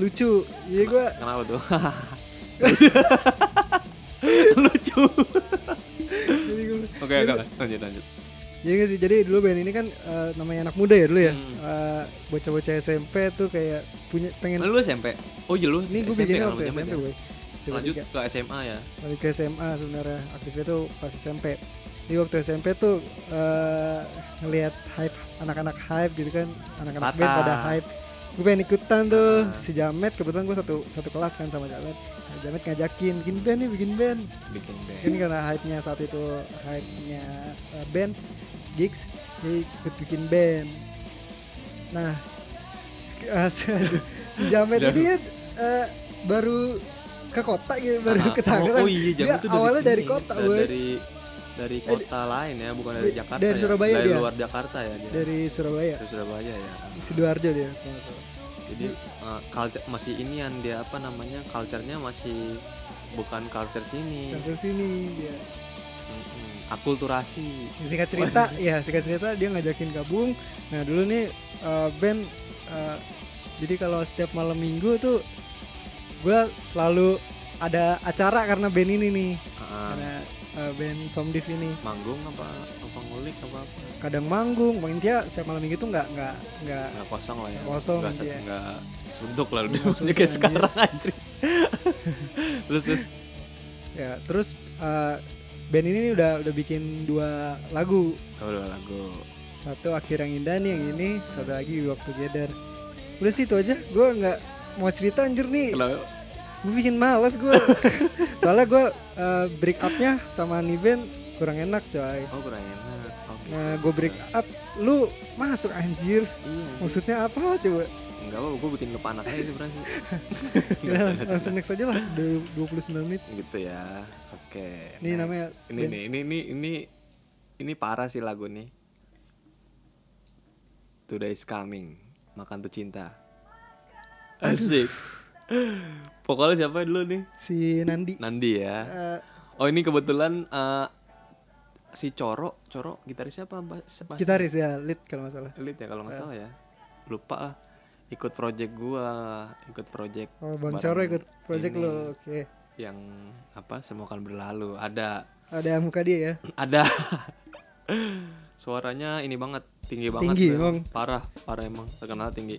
lucu. Jadi gua kenapa tuh? Lucu. Oke oke. Lanjut lanjut Jadi nggak sih, jadi dulu band ini kan eh, namanya anak muda ya dulu ya. Hmm. Eh, bocah-bocah SMP tuh kayak punya pengen lu SMP oh iya lu ini gue bikinnya waktu SMP gue. lanjut ke SMA ya Balik ke SMA sebenarnya aktifnya tuh pas SMP. Di waktu SMP tuh eh ngelihat hype anak-anak hype gitu kan, anak-anak band pada hype. Gue pengen ikutan tuh si Jamet kebetulan gue satu satu kelas kan sama Jamet. Nah, Jamet ngajakin bikin band nih, bikin band. bikin band Ini karena hype-nya saat itu hype-nya eh, band gigs jadi ikut bikin band. Nah, eh, si, si Jamet ini eh, baru ke kota gitu, baru Ah, ke Tangerang. oh, oh iya Dia Jamet tuh awalnya dari ini, kota, da- boy. dari dari kota lain ya bukan dari Dari- Jakarta dari ya? Surabaya dari dia. luar Jakarta ya dia dari Surabaya, dari Surabaya ya sidoarjo dia. jadi uh, culture masih inian dia apa namanya culture-nya masih bukan culture sini Sampai sini dia. Akulturasi. Singkat cerita, ya singkat cerita dia ngajakin gabung. Nah dulu nih eh, band, eh, jadi kalau setiap malam minggu tuh gue selalu ada acara karena band ini nih, Ah, karena eh, band Somdiv ini. manggung apa apa ngulik apa apa? Kadang manggung, pokoknya dia setiap malam minggu tuh nggak nggak nggak nggak kosong lah ya. Kosong nggak, se- dia. nggak suntuk lah udah kayak anjir. sekarang anjir. Terus terus? Ya terus eh, band ini udah udah bikin dua lagu. Oh, udah lagu. Satu akhir yang indah nih yang ini satu lagi We Walk Together. Udah sih itu aja. Gue nggak mau cerita anjir nih. Kenapa? gue bikin males gue soalnya gue uh, break upnya sama nih band kurang enak coy. Oh kurang enak. Oke nah gue break up lu masuk anjir. Iya maksudnya apa coba Enggak apa, gue bikin lu panas aja sebenernya Udah, langsung next aja lah udah 29 menit. Gitu ya, oke Ini next. namanya Ini nih, ini, ini, ini Ini parah sih lagu nih. Today is coming Makan tuh cinta. Asik. Pokoknya siapa dulu nih? si Nandi. Nandi ya. Eh, Oh ini kebetulan eh, si Coro Coro Ba- siapa? Gitaris ya, lead kalau nggak salah. Elite ya kalau nggak salah ya. Lupa lah ikut project gua ikut project Oh, Bang Coro ikut project ini lo. Oke. yang apa semua akan berlalu ada Ada muka dia ya. ada suaranya ini banget tinggi banget Tinggi, tuh emang. parah parah emang terkenal tinggi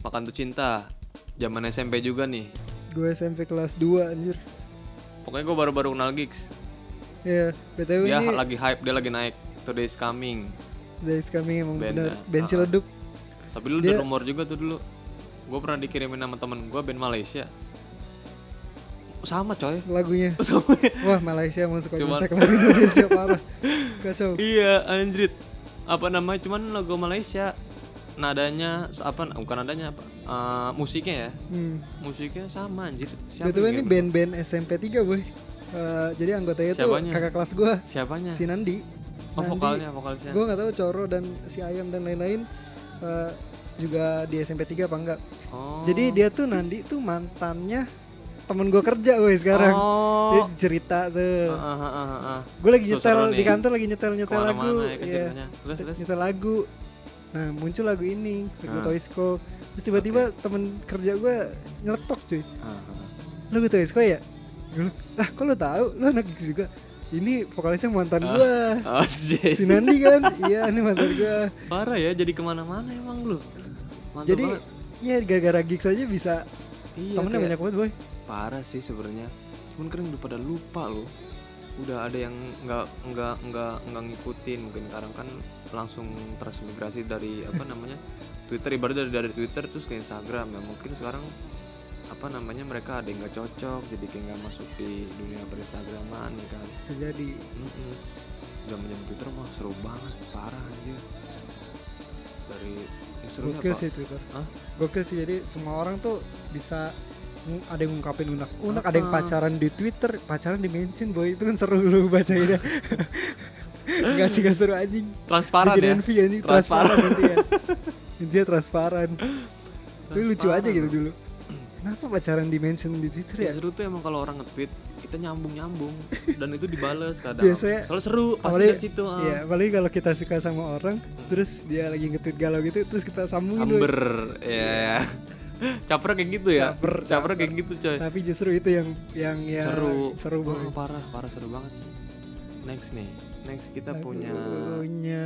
makan tuh cinta zaman SMP juga nih Gue SMP kelas 2 anjir. pokoknya gue baru-baru kenal gigs Ya, BTW dia ini lagi hype dia lagi naik today's coming Days kami emang Band bener ya. band Ah, Ciledug. Tapi lu Dia- udah rumor juga tuh dulu gue pernah dikirimin sama temen gue band Malaysia sama coy lagunya. sama Wah, Malaysia mau suka Cuman- nyontek lagu Indonesia parah. Kacau. iya anjrit apa namanya cuman logo Malaysia nadanya apa bukan nadanya apa eh, musiknya ya Hmm. musiknya sama anjir siapa yang ini band-band SMP 3, Boy. Eh, jadi anggotanya tuh Siapanya? kakak kelas gua, siapanya si Nandi. oh vokalnya vokalisnya Gue nggak tahu Coro dan si Ayam dan lain-lain eh, juga di SMP 3 apa enggak. oh Jadi dia tuh Nandi tuh mantannya temen gue kerja gue sekarang. Dia oh cerita tuh. Ah, ah, ah, ah, ah. Gue lagi nyetel di kantor lagi nyetel nyetel lagu. Ya Iya. terus terus Nyetel lagu. Nah muncul lagu ini lagu Ah. Toysco. Terus tiba-tiba temen kerja gue nyeletok cuy. Ah, ah. Lagu Toysco ya? Lah kok lo tahu? Lo anak juga? Ini vokalisnya mantan Ah. gue. oh. Si Nandi kan? iya ini mantan gue. parah ya jadi ke mana-mana emang lu Mantap Jadi banget. ya gara-gara gigs aja bisa iya, temennya kayak- banyak banget boy. parah sih sebenarnya cuman kan udah pada lupa loh udah ada yang nggak nggak nggak nggak ngikutin mungkin sekarang kan langsung transmigrasi dari apa namanya Twitter ibarat dari dari Twitter terus ke Instagram ya mungkin sekarang apa namanya mereka ada yang nggak cocok jadi kayak nggak masuk di dunia berinstagraman ya kan. Bisa jadi. zaman zaman Twitter mah seru banget parah aja dari Gokil sih Twitter. Hah? Gokil sih jadi semua orang tuh bisa ada yang ngungkapin unak unak ada yang pacaran di Twitter pacaran di mention boy. Itu kan seru lu bacainnya. Enggak sih gak seru anjing. Transparan Bikin ya? envy anjing. Transparan. Intinya. Intinya transparan. Tapi lucu aja gitu dulu kenapa pacaran di mention di Twitter Ya seru tuh emang kalau orang nge-tweet kita nyambung nyambung dan itu dibales kadang. Biasanya- Soalnya seru pasti dari situ. ah. Iya, apalagi kalau kita suka sama orang terus dia lagi nge-tweet galau gitu terus kita sambungin boy. Samber, ya. Caper kayak gitu ya. Caper, Caper kayak gitu coy. tapi justru itu yang yang ya seru. seru Oh, boy parah, parah seru banget sih. Next nih, next kita punya punya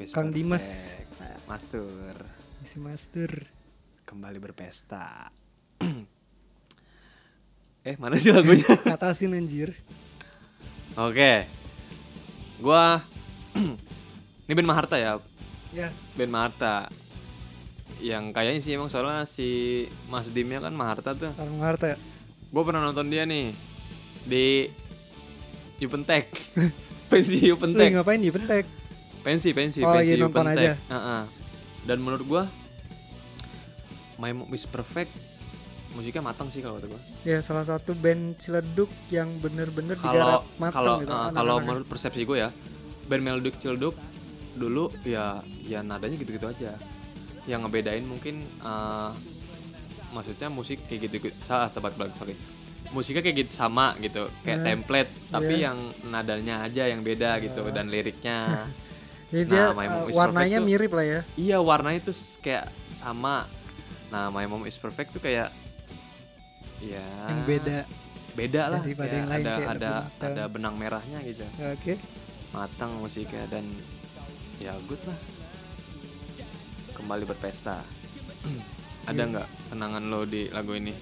is Kang. Dimas. Master si master kembali berpesta. eh mana sih lagunya? katasin anjir. Oke, gua ini band Maharta ya, ya. Band Maharta. Yang kayaknya sih emang soalnya si Mas Dimnya kan Maharta tuh. Orang Marta ya? Gue pernah nonton dia nih di Yupentek pensi lu Yupentek ngapain di pentek pensi pensi Oh, pensi nonton Yupentek. aja. Heeh. dan menurut gue My Mom is Perfect musiknya matang sih kalau kata gue ya salah satu band Ciledug yang bener-bener kalau matang kalau gitu eh, anak-anaknya. kalau menurut persepsi gue ya band Melduk Cilduk dulu ya ya nadanya gitu-gitu aja. Yang ngebedain mungkin eh, maksudnya musik kayak gitu salah tebak balik sorry. Musiknya kayak gitu sama gitu kayak Nah, template tapi iya. yang nadanya aja yang beda gitu dan liriknya. Jadi dia Nah, My Mom uh, is warnanya Perfect tuh- mirip lah ya. Iya warnanya tuh s- kayak sama. Nah My Mom is Perfect tuh kayak ya yang beda. Beda lah. Daripada kayak yang lain, ada ada ada benang merahnya gitu. Oke. Matang musiknya dan ya good lah. Kembali berpesta. Ada Iya. nggak kenangan lo di lagu ini?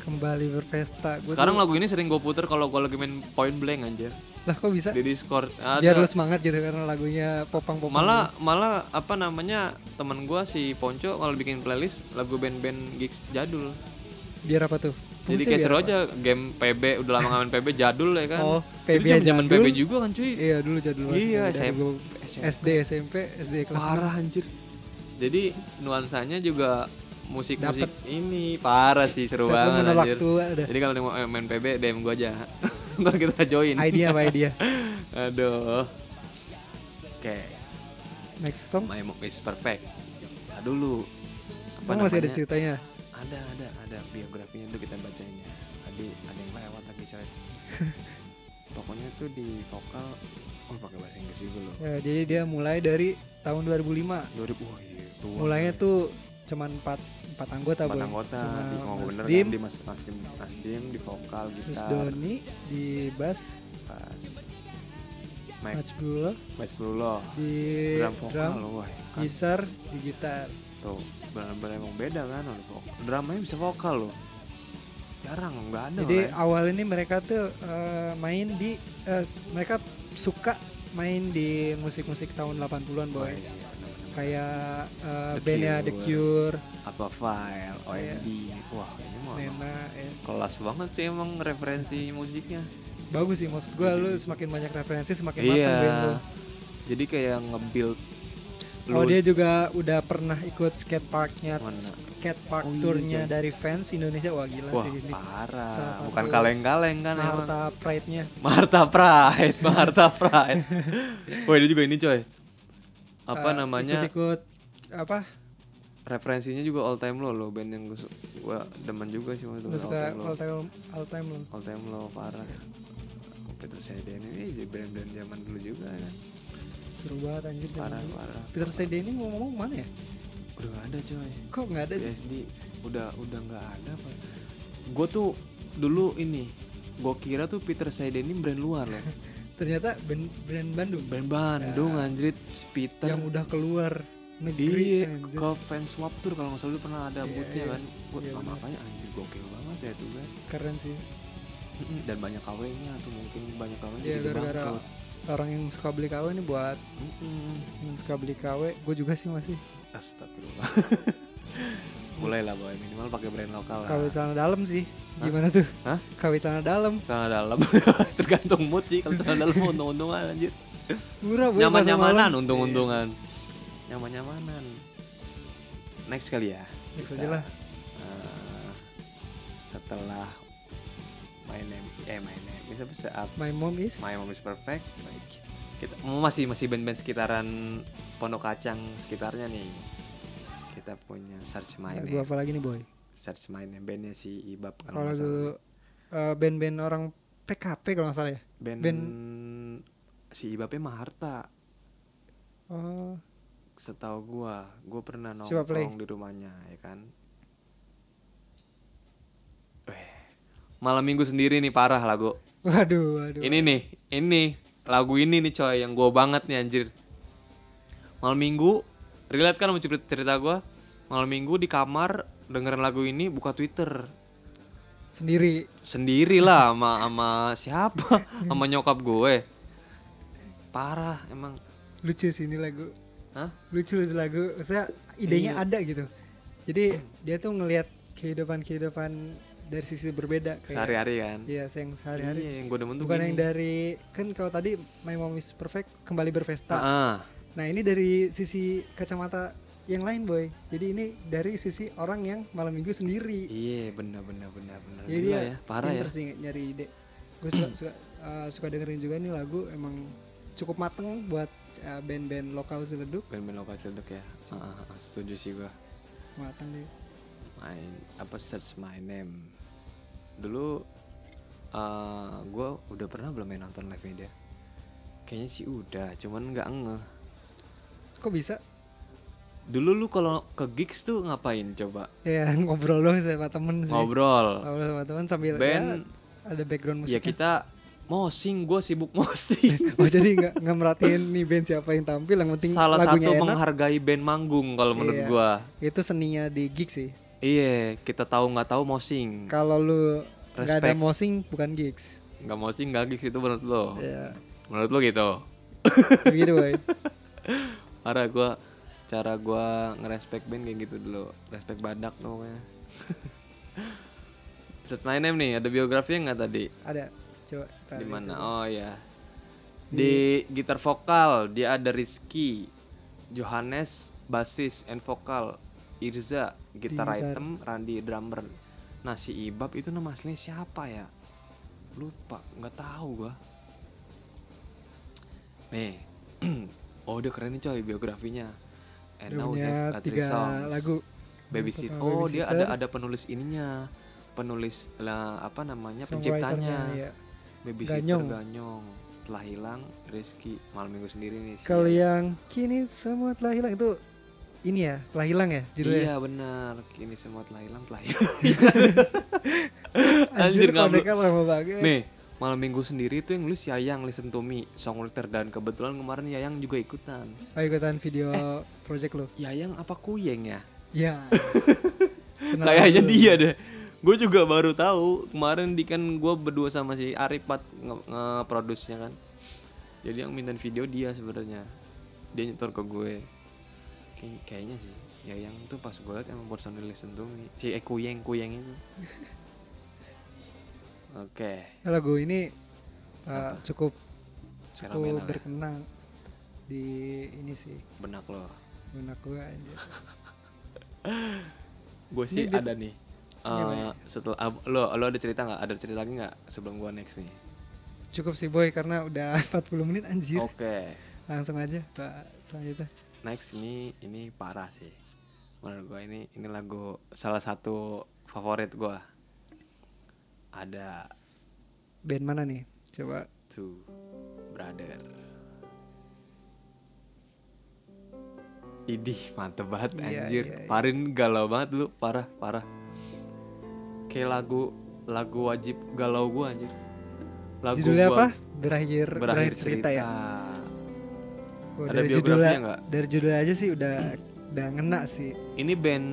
Kembali berpesta. Gua sekarang tuh- lagu ini sering gue puter kalau gue lagi main point blank anjir. Lah kok bisa? Di discord. Ada. Biar lu semangat gitu karena lagunya popang-popang. Malah malah apa namanya temen gue si Ponco kalau bikin playlist lagu band-band gigs jadul biar apa tuh? Jadi Fungsi kayak biar seru aja game PB udah lama ngamen PB jadul ya kan? Oh, itu PB zaman jadul. PB juga kan cuy? Iya dulu jadul. Iya, SMP. gua SD SMP SD kelas parah anjir. Jadi nuansanya juga musik-musik ini parah sih seru Satu banget anjir. tua ada. Jadi kalau mau main PB DM gua aja. Ntar kita join. Idea apa idea? Aduh. Oke. Next song? My mom is perfect. Nah, dulu. Apa masih ada ceritanya ada ada ada biografinya dulu kita bacain ya tadi ada yang lewat lagi coy. Pokoknya tuh di vokal oh pakai bahasa Inggris juga loh. Ya, jadi dia mulai dari tahun 2005. 2000 wah iya tua Mulainya coy. tuh cuman empat empat anggota empat anggota Sama di oh Mas bener Dim, kan di Mas Nasdim Nasdim di vokal terus gitar. Doni di bass, pas. Mike Mas Brulo. Mas Brulo. Di drum vokal drum, loh wah kan. Gitar di gitar. tuh benar-benar emang beda kan on vokal dramanya bisa vokal loh jarang nggak ada Jadi lah ya. awal ini mereka tuh eh, main di eh, mereka suka main di musik-musik tahun 80-an Wah, boy. iya, bener-bener. Kayak eh, The bandnya The Cure, apa file OMD wah ini mah Nena, ya. kelas banget sih emang referensi musiknya bagus sih maksud gua lu semakin banyak referensi semakin matang iya band lu. jadi kayak nge-build Oh lu- dia juga udah pernah ikut skate parknya Mana? skate park Oh, iya, tournya coy. dari fans Indonesia. Wah gila wah sih ini. parah. Salah satu bukan kaleng-kaleng kan. Marta Pride-nya. Marta Pride Marta Pride. Wah ini juga ini coy. Apa Eh, namanya? ikut-ikut apa? Referensinya juga all time low loh band yang gue gua demen juga sih waktu lu all suka time low all time lu all time low parah. Peter Saiden ini jadi brand-brand zaman dulu juga kan seru banget anjir parah dulu. parah Peter Saide ini ngomong-ngomong mana ya udah gak ada coy kok nggak ada PSD udah udah nggak ada apa gue tuh dulu ini gue kira tuh Peter Saiden ini brand luar loh ternyata band, brand Bandung brand Bandung anjrit Peter yang udah keluar negeri Iya, anjir. ke fans swap tour kalau nggak salah dulu pernah ada Iya, bootnya iya. kan. Buat Iya, benar. makanya anjir gokil banget ya tuh kan. keren sih Dan banyak KW-nya tuh mungkin banyak KW-nya Iya jadi gara-gara bangkrut. Orang yang suka beli KW ini buat Mm-mm. yang suka beli KW gue juga sih masih Astagfirullah. Mulai lah boy minimal pakai brand lokal lah. KW celana dalam sih gimana tuh Hah? KW celana dalam Celana dalam tergantung mood sih kalau celana dalam untung-untungan anjir. murah boy Nyaman-nyamanan, masa malam. untung-untungan. Nyaman-nyamanan. Next kali ya. Next Kita, aja lah. eh, setelah main name, eh main bisa bisa up my mom is My Mom is Perfect. Kita oh, masih masih band-band sekitaran Pondok Kacang sekitarnya nih. Kita punya Search My lagu Name. apa lagi nih boy Search My Name bandnya si Ibab kalau lagu eh, band-band orang PKP kalau nggak salah ya Band, band- si Ibabnya Maharta. oh Setahu gua, gua pernah nongkrong di rumahnya ya kan. Eh, malam minggu sendiri nih parah lagu. Waduh waduh Ini nih, ini lagu ini nih coy yang gua banget nih anjir. Malam minggu, relate kan sama cerita, gua. Malam minggu di kamar dengerin lagu ini buka Twitter. Sendiri. Sendiri lah sama sama siapa? Sama nyokap gue. Parah emang. Lucu sih ini lagu. Hah? lucu sih lagu. Saya idenya Iya. ada gitu. Jadi dia tuh ngelihat kehidupan kehidupan dari sisi berbeda kayak sehari-hari kan? Iya yang sehari-hari. Iya yang gue demen tuh bukan yang gini. dari kan kalau tadi My Mom is Perfect kembali berpesta. Ah, nah ini dari sisi kacamata yang lain boy. Jadi ini dari sisi orang yang malam minggu sendiri. Iya benar benar benar benar. Jadi Gila dia ya parah ya. sih nyari ide. Gue suka suka, uh, suka dengerin juga nih lagu emang cukup mateng buat uh, band-band lokal Ciledug. Band-band lokal Ciledug ya. Ah, ah, setuju sih gue mateng deh. Main apa search my name dulu eh gue udah pernah belum main nonton live dia kayaknya sih udah cuman nggak ngeh. Kok bisa? Dulu lu kalau ke gigs tuh ngapain coba? Ya ngobrol dong sama temen sih. Ngobrol. Ngobrol sama temen sambil Band- ya, ada background ya musiknya. kita mosing gue sibuk mosing. Oh jadi nggak nggak merhatiin nih band siapa yang tampil yang penting salah lagunya satu enak. menghargai band manggung kalau menurut Iya. gua. Itu seninya di gig sih iya kita tahu nggak tahu mosing. Kalau lu nggak ada mosing bukan gigs. Nggak mosing nggak gigs itu menurut lo? Ya menurut lo gitu? Begitu boy. Parah gua cara gua ngerespek band kayak gitu dulu. Respect badak tuh pokoknya. Set my name nih ada biografinya nggak tadi? Ada. Coba di mana? oh ya di gitar vokal dia ada Rizky Johannes basis and vokal Irza gitar Gitar. item Randy drummer nah si Ibab itu nama aslinya siapa ya lupa nggak tahu gua nih oh dia keren nih coy biografinya and now have tiga songs. lagu Babysit. Oh, dia ada ada penulis ininya. Penulis lah apa namanya? Penciptanya. ya. babysitter Ganyong. ganyong. telah hilang Rizky malam minggu sendiri nih Kalau yang kini semua telah hilang itu ini ya, telah hilang ya judulnya. iya benar kini semua telah hilang telah hilang Anjir, Anjir, nggak lama banget. nih malam minggu sendiri tuh yang nulis Yayang Listen to Me songwriter dan kebetulan kemarin Yayang juga ikutan Ayo ikutan video project lu. Yayang apa Kuyeng ya Ya. Kayaknya dia deh. Gue juga baru tahu kemarin di kan gue berdua sama si Aripat nge- nge-produce-nya kan. Jadi yang minta video dia sebenarnya. Dia nyetor ke gue. Kay- kayaknya sih. Ya yang tuh pas gue liat emang personil listen to me. Si eh, Kuyeng Kuyeng itu. Oke. lagu ini uh, Apa? cukup Fenomenal cukup ya. berkenang di ini sih Benak lo. benak gue anjir. Gue sih Ini ada nih. Gimana? Eh setelah ab- lo lo ada cerita nggak? Ada cerita lagi nggak sebelum gue next nih? Cukup sih boy karena udah 40 menit anjir. Oke. Langsung aja Pak selanjutnya. Next ini ini parah sih. Menurut gue ini ini lagu salah satu favorit gue ada Band mana nih? Coba. Two brother. Idih mantep banget Iya, anjir. iya, iya. Parin galau banget dulu parah parah. Kayak lagu lagu wajib galau gue anjir. Lagu judulnya gua. apa? Berakhir berakhir cerita, ya. Oh, Ada dari biografinya nggak? dari judulnya aja sih udah udah ngena sih. Ini band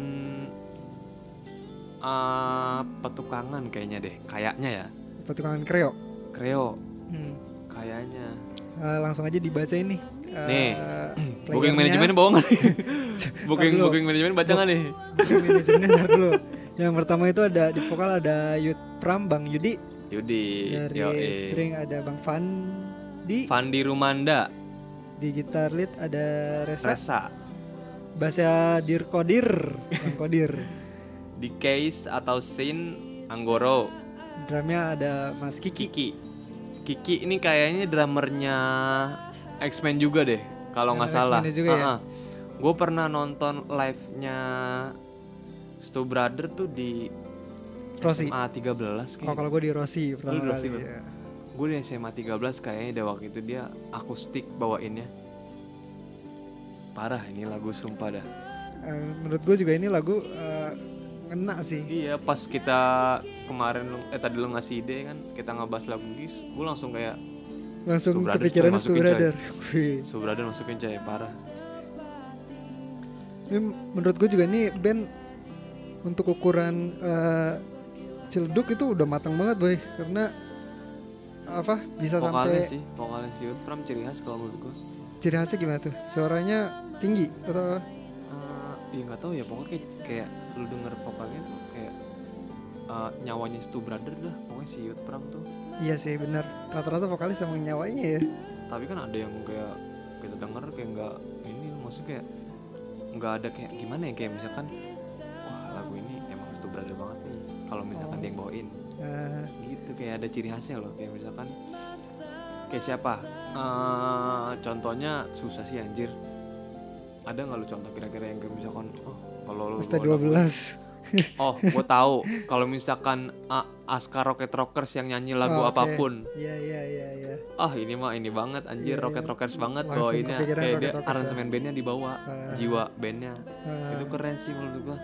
uh, petukangan kayaknya deh, kayaknya ya. Petukangan kreo. Kreo, Hmm. kayaknya. Eh, langsung aja dibaca ini. Eh, Nih, Booking manajemen bohong nih? booking booking manajemen baca nggak nih? Booking manajemennya ntar dulu. Yang pertama itu ada di vokal ada Yud Pram, Bang Yudi. Yudi, Dari yo string ada Bang Fandi. Fandi Rumanda, Di gitar lead ada Resa. Resa, Bahasa Dir Kodir, di Case atau Sin Anggoro, Drumnya ada Mas Kiki. Kiki. Kiki ini kayaknya drummernya X-Men juga deh, kalau nggak salah. Juga ya? Gue pernah nonton live-nya Stu Brother tuh di Rossi. SMA 13 Oh, kayak. kalau gue di Rossi pertama Lu di Rossi, ya. Gue di SMA 13 kayaknya deh waktu itu dia akustik bawainnya. Parah ini lagu sumpah dah. Eh, menurut gue juga ini lagu eh, ngena sih. Iya pas kita kemarin lu, eh tadi lu ngasih ide kan kita ngebahas lagu gis, gue langsung kayak Langsung kepikiran coy, Stu masukin. Stu Brother masukin coy parah. Ini menurut gue juga ini band untuk ukuran eh, Cilduk itu udah matang banget boy karena apa? Bisa Vokalnya sampai sih, vokalnya si Pram ciri khas kalau menurut gue. ciri khasnya gimana tuh? Suaranya tinggi atau Eh, ya nggak tahu ya pokoknya kayak, kayak lu denger vokalnya tuh kayak eh, nyawanya Stu Brother dah pokoknya si Yud Pram tuh. iya sih benar rata-rata vokalis emang nyawanya ya. Tapi kan ada yang kayak kita denger kayak nggak ini maksudnya kayak nggak ada kayak gimana ya kayak misalkan wah lagu ini emang Stu Brother banget nih. Kalau misalkan Oh. dia yang bawain gitu kayak ada ciri khasnya loh kayak misalkan kayak siapa Eh contohnya susah sih anjir ada nggak lu contoh kira-kira yang kayak misalkan oh kalau lu ST12 oh gue tahu kalau misalkan ah, Aska Rocket Rockers yang nyanyi lagu Oh, oke. apa pun iya iya iya iya ah ini mah ini banget anjir Iya, Rocket. Rockers banget Langsung bawainnya kepikiran kayak Rocket dia Rockers ya. aransemen bandnya dibawa Ah. jiwa bandnya Ah. itu keren sih menurut gua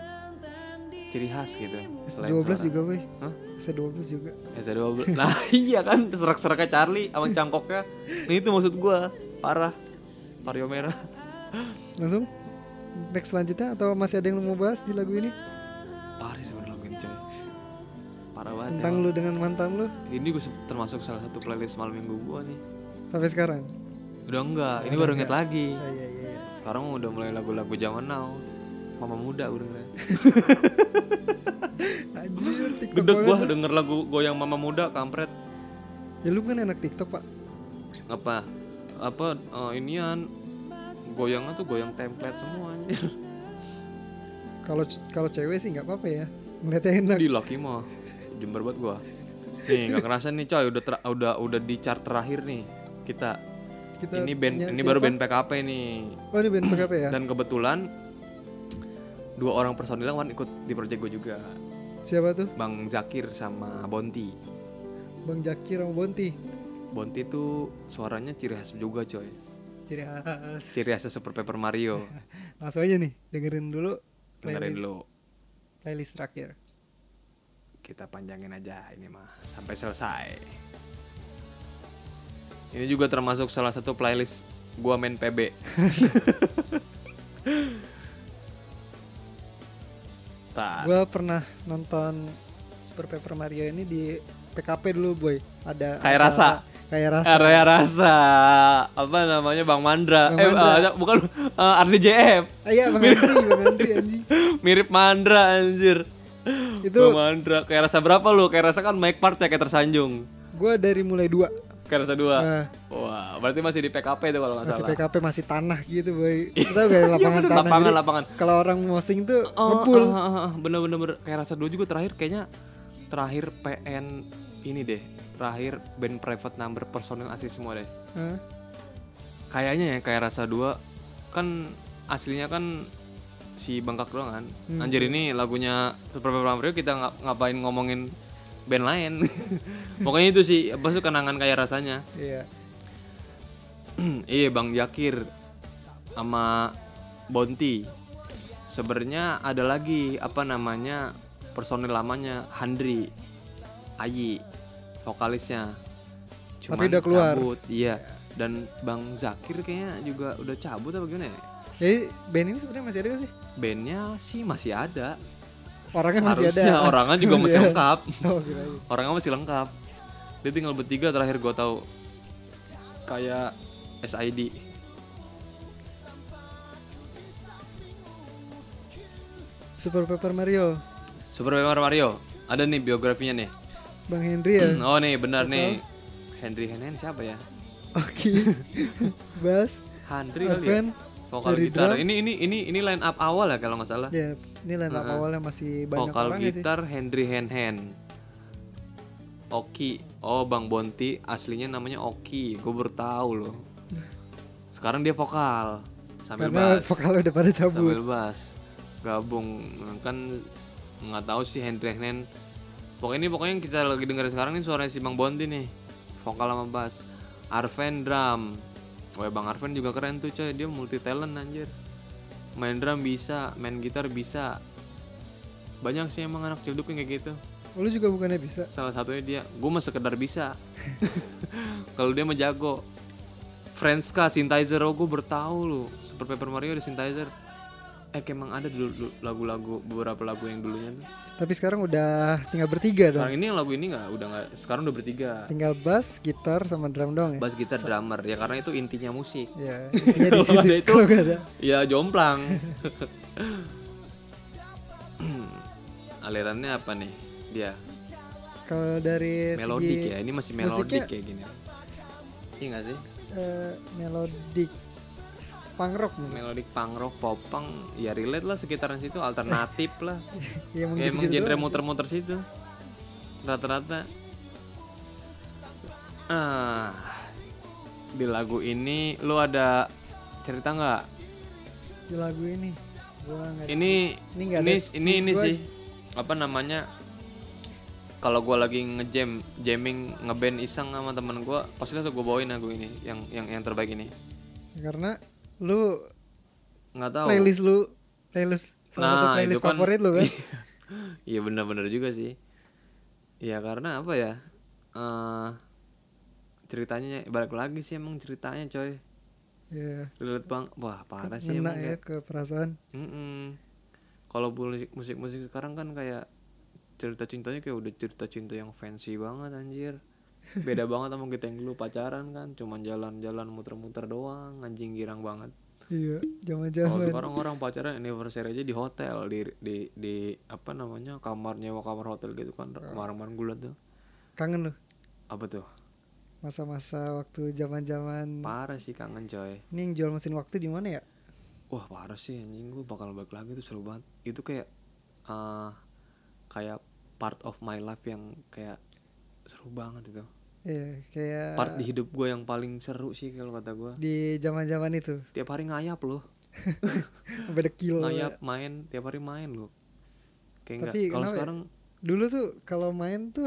ciri khas gitu selain ST12 suara. juga boy. Hah? ST12 juga. ST12 nah iya kan serak-seraknya Charlie sama cangkoknya. Nah itu maksud gua. Parah. Vario merah. Langsung next selanjutnya atau masih ada yang mau bahas di lagu ini? Parah sih lagu ini coy. Parah banget tentang emang. lu dengan mantan lu? Ini gue termasuk salah satu playlist malam minggu gua nih. Sampai sekarang? Udah enggak ini baru enggak. inget lagi. Oh, iya iya iya. Sekarang udah mulai lagu-lagu zaman now mama muda gue dengerin anjir TikTok Gedek lu. denger lagu goyang mama muda kampret. Ya lu kan enak TikTok pak. Apa apa eh, inian? Goyangnya tuh goyang template semua anjir. kalau kalau cewek sih nggak apa-apa ya ngeliatnya enak. Di laki mah jember banget gua. Nih nggak kerasa nih coy udah ter- udah udah di chart terakhir nih kita. Kita ini band ini siapa? baru band PKP nih. Oh ini band PKP ya? Dan kebetulan dua orang personil yang ikut di project gue juga siapa tuh Bang Zakir sama Bonti Bang Jakir sama Bonti. Bonti tuh suaranya ciri khas juga coy. Ciri khas. Ciri khasnya Super Paper Mario. Langsung aja nih dengerin dulu Dengerin playlist, dulu. playlist terakhir. Kita panjangin aja ini mah sampai selesai. Ini juga termasuk salah satu playlist gua main PB. Gua pernah nonton Super Paper Mario ini di PKP dulu boy. Ada Kayak rasa. Kayak rasa. Area rasa apa namanya Bang Mandra, Bang eh Mandra. ah, bukan uh, RDJF Ah, iya Bang Andri, Bang Andri anjing. mirip Mandra anjir Itu Bang Mandra kayak rasa berapa lu kayak rasa kan mic part ya kayak tersanjung gua dari mulai dua kayak rasa dua Nah. wah berarti masih di PKP tuh kalau nggak masih salah PKP masih tanah gitu boy. Kita gak ada lapangan tanah. lapangan, Jadi lapangan. Kalau orang mosing tuh Oh, ngepul. ah, ah, ah, bener bener bener. kayak rasa dua juga terakhir kayaknya terakhir PN ini deh terakhir band private number personil asli semua deh kayaknya ya kayak rasa dua kan aslinya kan si bengkak doang kan Hmm. anjir ini lagunya Super Paper Mario kita ngap- ngapain ngomongin band lain. Pokoknya itu sih apa sih kenangan kayak rasanya. Iya. iya bang Yakir sama Bonti. Sebenarnya ada lagi apa namanya personil lamanya Handri Ayi vokalisnya. Tapi udah keluar. cabut iya. Dan Bang Zakir kayaknya juga udah cabut apa gimana ya? Jadi band ini sebenarnya masih ada gak sih? bandnya sih masih ada Orangnya masih harusnya ada. orangnya juga masih Iya. lengkap Oh, kirain. orangnya masih lengkap dia tinggal bertiga terakhir gue tahu kayak SID Super Paper Mario. Super Paper Mario ada nih biografinya nih Bang Henry ya. oh nih benar nih Henry Henen siapa ya Oke. Bass. Henry kali ya vokal dari gitar drum. ini ini ini ini line up awal ya kalau nggak salah Ya, ini line up awalnya masih banyak vokal orang ya sih. gitar Henry Henhen. Oki. Oh Bang Bonti aslinya namanya Oki. Gue baru tahu loh. Sekarang dia vokal. Sambil Karena bass. vokalnya udah pada cabut. sambil bass. Gabung. Kan nggak tahu sih Henry Henhen. Pokoknya ini pokoknya yang kita lagi dengerin sekarang ini suaranya si Bang Bonti nih. Vokal sama bass. Arven drum. Wah Bang Arven juga keren tuh coy. Dia multi talent anjir main drum bisa main gitar bisa. Banyak sih emang anak cilduk yang kayak gitu. Lu juga bukannya bisa? salah satunya dia gue mah sekedar bisa. Kalau dia mah jago. Friendska synthesizer oh gue bertahu lu. Super Paper Mario ada synthesizer eh emang ada dulu, lagu-lagu beberapa lagu yang dulunya tuh Tapi sekarang udah tinggal bertiga dong. sekarang ini lagu ini nggak udah nggak sekarang udah bertiga Tinggal bass, gitar sama drum dong ya. bass gitar drummer ya karena itu intinya musik Ya, intinya di situ. itu- ada. ya jomplang alirannya apa nih dia Kalau dari melodik segi ya ini masih melodik kayak gini iya nggak sih eh, melodik punk rock mungkin. melodik punk rock popang ya relate lah sekitaran situ alternatif lah. Ya, emang ya emang genre muter-muter situ. Rata-rata. Ah di lagu ini lu ada cerita nggak? Di lagu ini. Gua ini Ini ini ini sih, ini gua- sih. Apa namanya? Kalau gua lagi ngejam jamming ngeband iseng sama temen gua pasti tuh gue bawain lagu ini yang yang yang terbaik ini. Karena lu nggak tahu playlist lu playlist salah satu Nah, playlist itu kan- favorit lu kan. Iya benar-benar juga sih. Ya karena apa ya? eh ceritanya balik lagi sih emang ceritanya coy. ya, Relate bang, wah parah sih emang ya kayak. ke perasaan. Mm-mm. Kalau musik musik musik sekarang kan kayak cerita cintanya kayak udah cerita cinta yang fancy banget anjir. Beda banget sama kita yang dulu pacaran kan, cuman jalan-jalan muter-muter doang, anjing girang banget. Iya, Kalau zaman-zaman. sekarang orang pacaran anniversary aja di hotel di di di apa namanya kamar nyewa kamar hotel gitu kan kemarin-kemarin gue liat tuh. Kangen lu? Apa tuh? Masa-masa waktu zaman-zaman. Parah sih kangen coy. Ini yang jual mesin waktu di mana ya? wah parah sih anjing gue bakal balik lagi tuh seru banget. Itu kayak eh kayak part of my life yang kayak seru banget itu Iya, kayak part di hidup gue yang paling seru sih kalau kata gue di zaman-zaman itu. Tiap hari ngayap loh. Beda kilo. ngayap main tiap hari main loh. Kayak enggak Tapi kalau ya? sekarang Dulu tuh kalau main tuh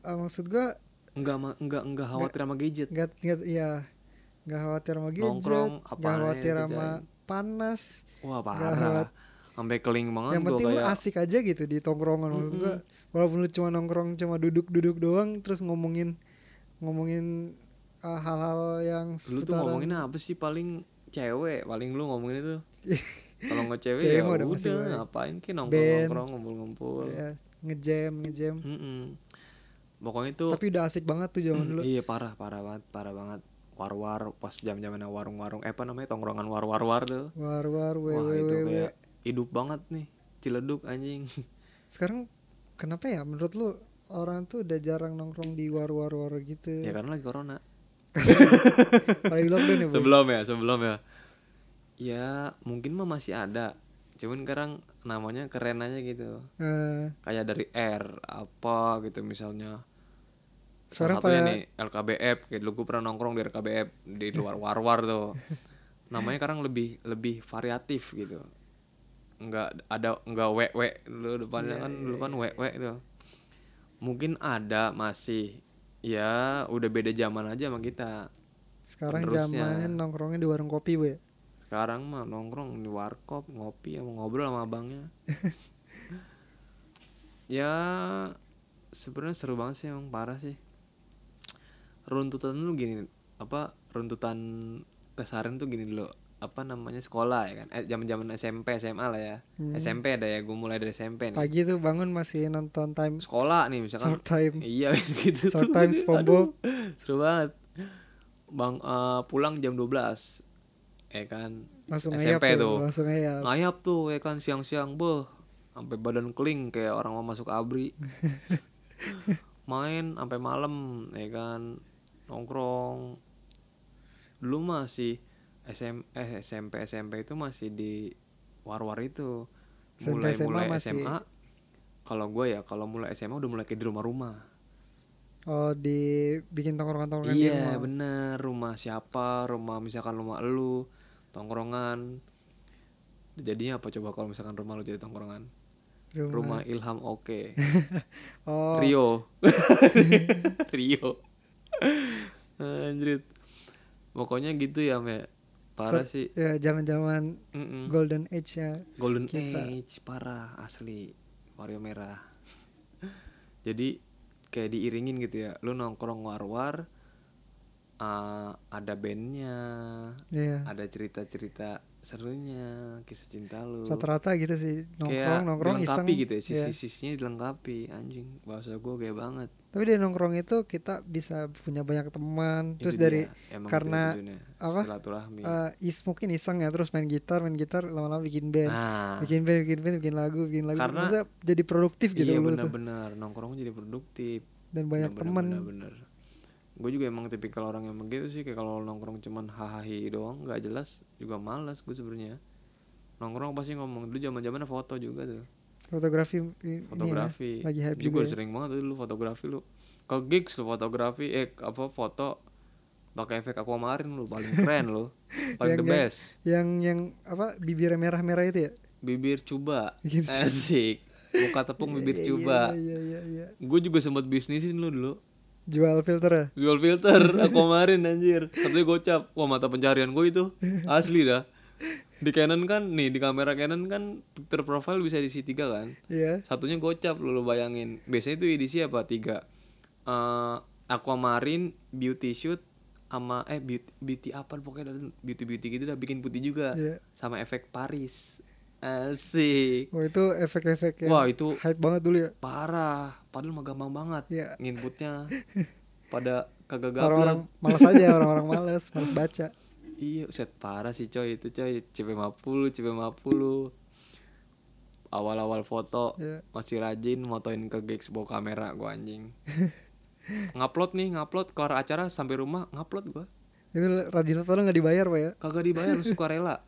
eh, maksud gua enggak ma- enggak enggak khawatir sama gadget. nggak nggak ya nggak khawatir sama gadget Nongkrong, nggak apaan khawatir aja sama panas wah parah sampai keling banget yang penting kayak asik aja gitu di tongkrongan maksud gua. Walaupun lu cuma nongkrong cuma duduk-duduk doang terus ngomongin ngomongin uh, hal-hal yang lu tuh seputaran ngomongin apa sih? Paling cewek paling lu ngomongin itu. Kalau nggak cewek Cewek ya udah udah ngapain ki Band. nongkrong nongkrong ngumpul ngumpul ya ngejam ngejam. Mm-mm. pokoknya itu tapi udah asik banget tuh zaman dulu. Iya parah parah banget parah banget. War-war pas jam-jaman warung-warung eh apa namanya tongkrongan war-war-war tuh. War war wah itu www kayak hidup banget nih ciledug anjing. Sekarang kenapa ya? Menurut lu orang tuh udah jarang nongkrong di war war war gitu? Ya karena lagi corona. Paling lockdown ya Boy? sebelum ya sebelum ya. Ya mungkin mah masih ada. Cuman sekarang namanya keren aja gitu. Eh, kayak dari R apa gitu misalnya. Sekarang pada nih LKBF gitu gue pernah nongkrong di LKBF di luar war-war tuh. Namanya sekarang lebih lebih variatif gitu nggak ada nggak wek wek lu depannya Iya, kan iya, dulu kan wek wek tuh mungkin ada masih ya udah beda zaman aja sama kita. Sekarang penerusnya. zamannya nongkrongnya di warung kopi bu ya? Sekarang mah nongkrong di warkop ngopi sama ngobrol sama abangnya. Ya sebenarnya seru banget sih emang parah sih. Runtutan lu gini apa runtutan keseharian tuh gini dulu apa namanya sekolah ya kan? Eh zaman zaman SMP SMA lah ya. Hmm. SMP ada ya gue mulai dari SMP nih. Pagi tuh bangun masih nonton time sekolah nih misalkan. Short time. Iya gitu. Short tuh. time SpongeBob. seru banget. Bang eh, pulang jam 12 ya kan? Langsung SMP tuh, langsung ngayap ngayap tuh ya kan siang-siang beh. Sampai badan keling kayak orang mau masuk abri. Main sampai malam ya kan? Nongkrong. Dulu masih SM, eh, SMP SMP itu masih di war-war itu. SMP, mulai SMA mulai masih- SMA kalau gue ya kalau mulai SMA udah mulai kayak di rumah-rumah. Oh dibikin tongkrongan tongkrongan di iya rumah. bener. Rumah siapa? Rumah misalkan rumah lu tongkrongan. Jadinya apa coba kalau misalkan rumah lu jadi tongkrongan? Rumah. Ilham oke oh. Rio. Rio. Anjrit. Pokoknya gitu ya me parah sih. ya zaman zaman golden age ya golden kita. age parah asli. Wario merah. Jadi kayak diiringin gitu ya. Lu nongkrong war-war ah, ada bandnya Iya. ada cerita-cerita serunya kisah cinta lu. Rata-rata gitu sih nongkrong kayak nongkrong iseng. dilengkapi gitu ya Iya. sisi-sisinya dilengkapi anjing bahasa gue kayak banget. Tapi di nongkrong itu kita bisa punya banyak teman terus Itu dari dia, emang karena itu apa? eh, is mungkin iseng ya terus main gitar main gitar lama-lama bikin band. Nah. Bikin band bikin band bikin lagu bikin lagu. Karena- jadi produktif gitu iya benar-benar. Nongkrong jadi produktif. Dan banyak teman gue juga emang tipikal orang yang begitu sih kayak kalau nongkrong cuman hahaha doang nggak jelas juga malas gue sebenarnya. Nongkrong pasti ngomong dulu zaman zamannya foto juga tuh. Fotografi i- fotografi ini ya, lagi hype juga, juga ya. sering banget tuh dulu fotografi lu. Ke gigs lu fotografi eh apa foto pakai efek aquamarine lu paling keren lu. Paling Yang- the best. yang yang apa bibir merah-merah itu ya? Bibir cuba. Cuba. asik. Muka tepung bibir Iya, cuba. iya iya iya. Gue juga sempat bisnisin lu dulu jual filter ya? Jual filter aquamarine anjir. Katanya gocap. Wah mata pencarian gue itu asli dah. Di Canon kan nih di kamera Canon kan picture profile bisa diisi tiga kan? Iya. Satunya gocap lu, lu bayangin. Biasanya itu edisi apa? Tiga. Eh aquamarine beauty shoot sama eh beauty, beauty apa? Pokoknya beauty beauty gitu dah bikin putih juga. Iya. Sama efek Paris asik. Oh itu efek-efek yang wah itu hype banget dulu ya. parah. Padahal mah gampang banget Iya. nginputnya. Pada kagak orang-orang gablek malas aja orang-orang malas malas baca. Iya set parah sih coy. Itu coy CP50 CP50 awal-awal foto Iya. masih rajin motoin ke gigs bawa kamera gua anjing. Ngupload nih ngupload. Keluar acara sampai rumah ngupload gua itu rajin padahal nggak dibayar pak ya? Kagak dibayar lu suka rela.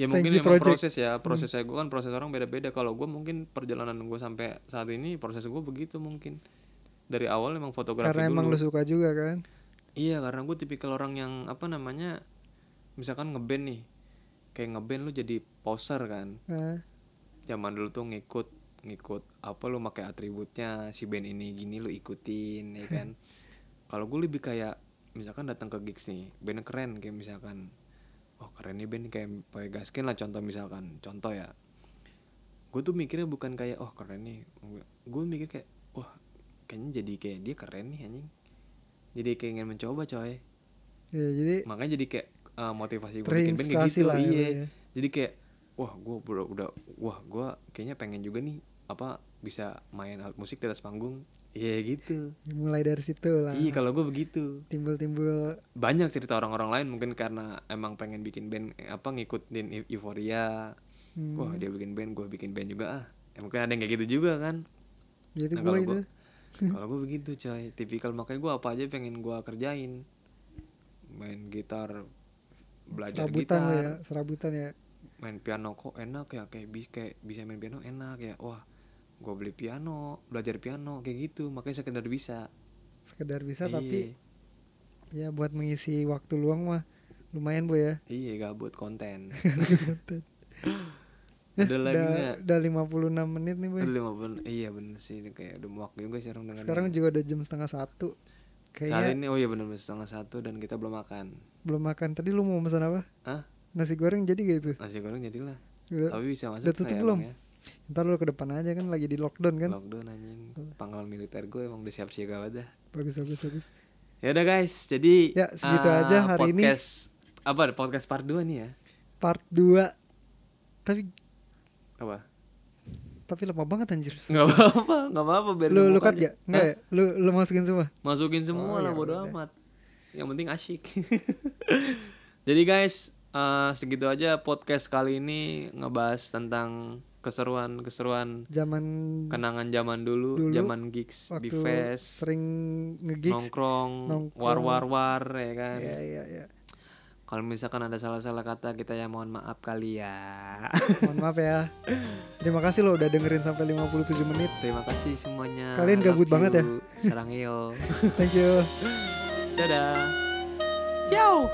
Ya mungkin you, emang project. Hmm. proses ya proses saya gua kan proses orang beda-beda. Kalau gua mungkin perjalanan gua sampai saat ini proses gua begitu mungkin. Dari awal emang fotografi karena emang dulu lu suka juga kan? Iya karena gue tipikal orang yang apa namanya misalkan ngeband nih kayak ngeband lu jadi poser kan? Nah, zaman dulu tuh ngikut ngikut apa lu pakai atributnya si band ini gini lu ikutin ya kan? Kalau gue lebih kayak misalkan datang ke gigs nih band keren kayak misalkan. Oh keren nih band kayak pakai gaskin lah contoh misalkan contoh ya. Gue tuh mikirnya bukan kayak oh keren nih. Gue mikir kayak wah kayaknya jadi kayak dia keren nih anjing. Jadi kayak ingin mencoba coy. Ya jadi makanya jadi kayak uh, motivasi gue bikin band kayak gitu. lah iya. gitu ya. jadi kayak wah gue udah, udah wah gue kayaknya pengen juga nih apa bisa main alat musik di atas panggung iya gitu. Mulai dari situ lah. Iya kalau gue begitu. Timbul-timbul. Banyak cerita orang-orang lain mungkin karena emang pengen bikin band eh, apa ngikutin eu- euforia. Hmm, wah dia bikin band gue bikin band juga ah. Ya, mungkin ada yang kayak gitu juga kan. Ya itu Nah, gue kalau gua- kalau gue begitu coy. Tipikal makanya gue apa aja pengen gue kerjain. Main gitar belajar serabutan lo gitar. ya serabutan ya. Main piano kok enak ya kayak bisa kayak bisa main piano enak ya. Wah gue beli piano belajar piano kayak gitu. Makanya sekedar bisa. Sekedar bisa Iya. tapi ya buat mengisi waktu luang mah lumayan bu ya. Iya gabut konten. Eh, udah lagi udah, udah 56 menit nih boy udah lima bulan iya bener sih. Ini kayak udah muak juga sekarang dengan sekarang juga udah jam setengah satu. Saat kayaknya ini oh iya bener bener setengah satu dan kita belum makan. Belum makan. Tadi lu mau pesan apa? Hah? nasi goreng jadi gak itu? Nasi goreng jadilah. Udah, tapi bisa masuk udah tutup ya, belum? Ya? Ntar lu ke depan aja kan lagi di lockdown kan. Lockdown anjing. Pangkalan militer gue emang udah siap siaga dah. Bagus bagus bagus. Ya udah guys. Jadi Ya, segitu eh, aja hari ini. podcast, apa podcast part 2 nih ya? Part 2 tapi apa? Tapi lama banget anjir. Nggak apa-apa nggak apa-apa biar lu lu cut aja. gak nggak ya? Lu lu masukin semua? Masukin semua Oh, lah ya bodo udah. amat. Yang penting asyik. Jadi guys eh, segitu aja podcast kali ini ngebahas tentang keseruan-keseruan zaman kenangan zaman dulu, Dulu, zaman gigs waktu Bifes sering ngegigs nongkrong, nongkrong. war war war ya kan? Ya ya ya kalau misalkan ada salah-salah kata kita ya mohon maaf kali ya. Mohon maaf ya. Terima kasih lo udah dengerin sampai 57 menit. Terima kasih semuanya. Kalian gabut Love banget ya. you. sarang yo thank you. Dadah. Ciao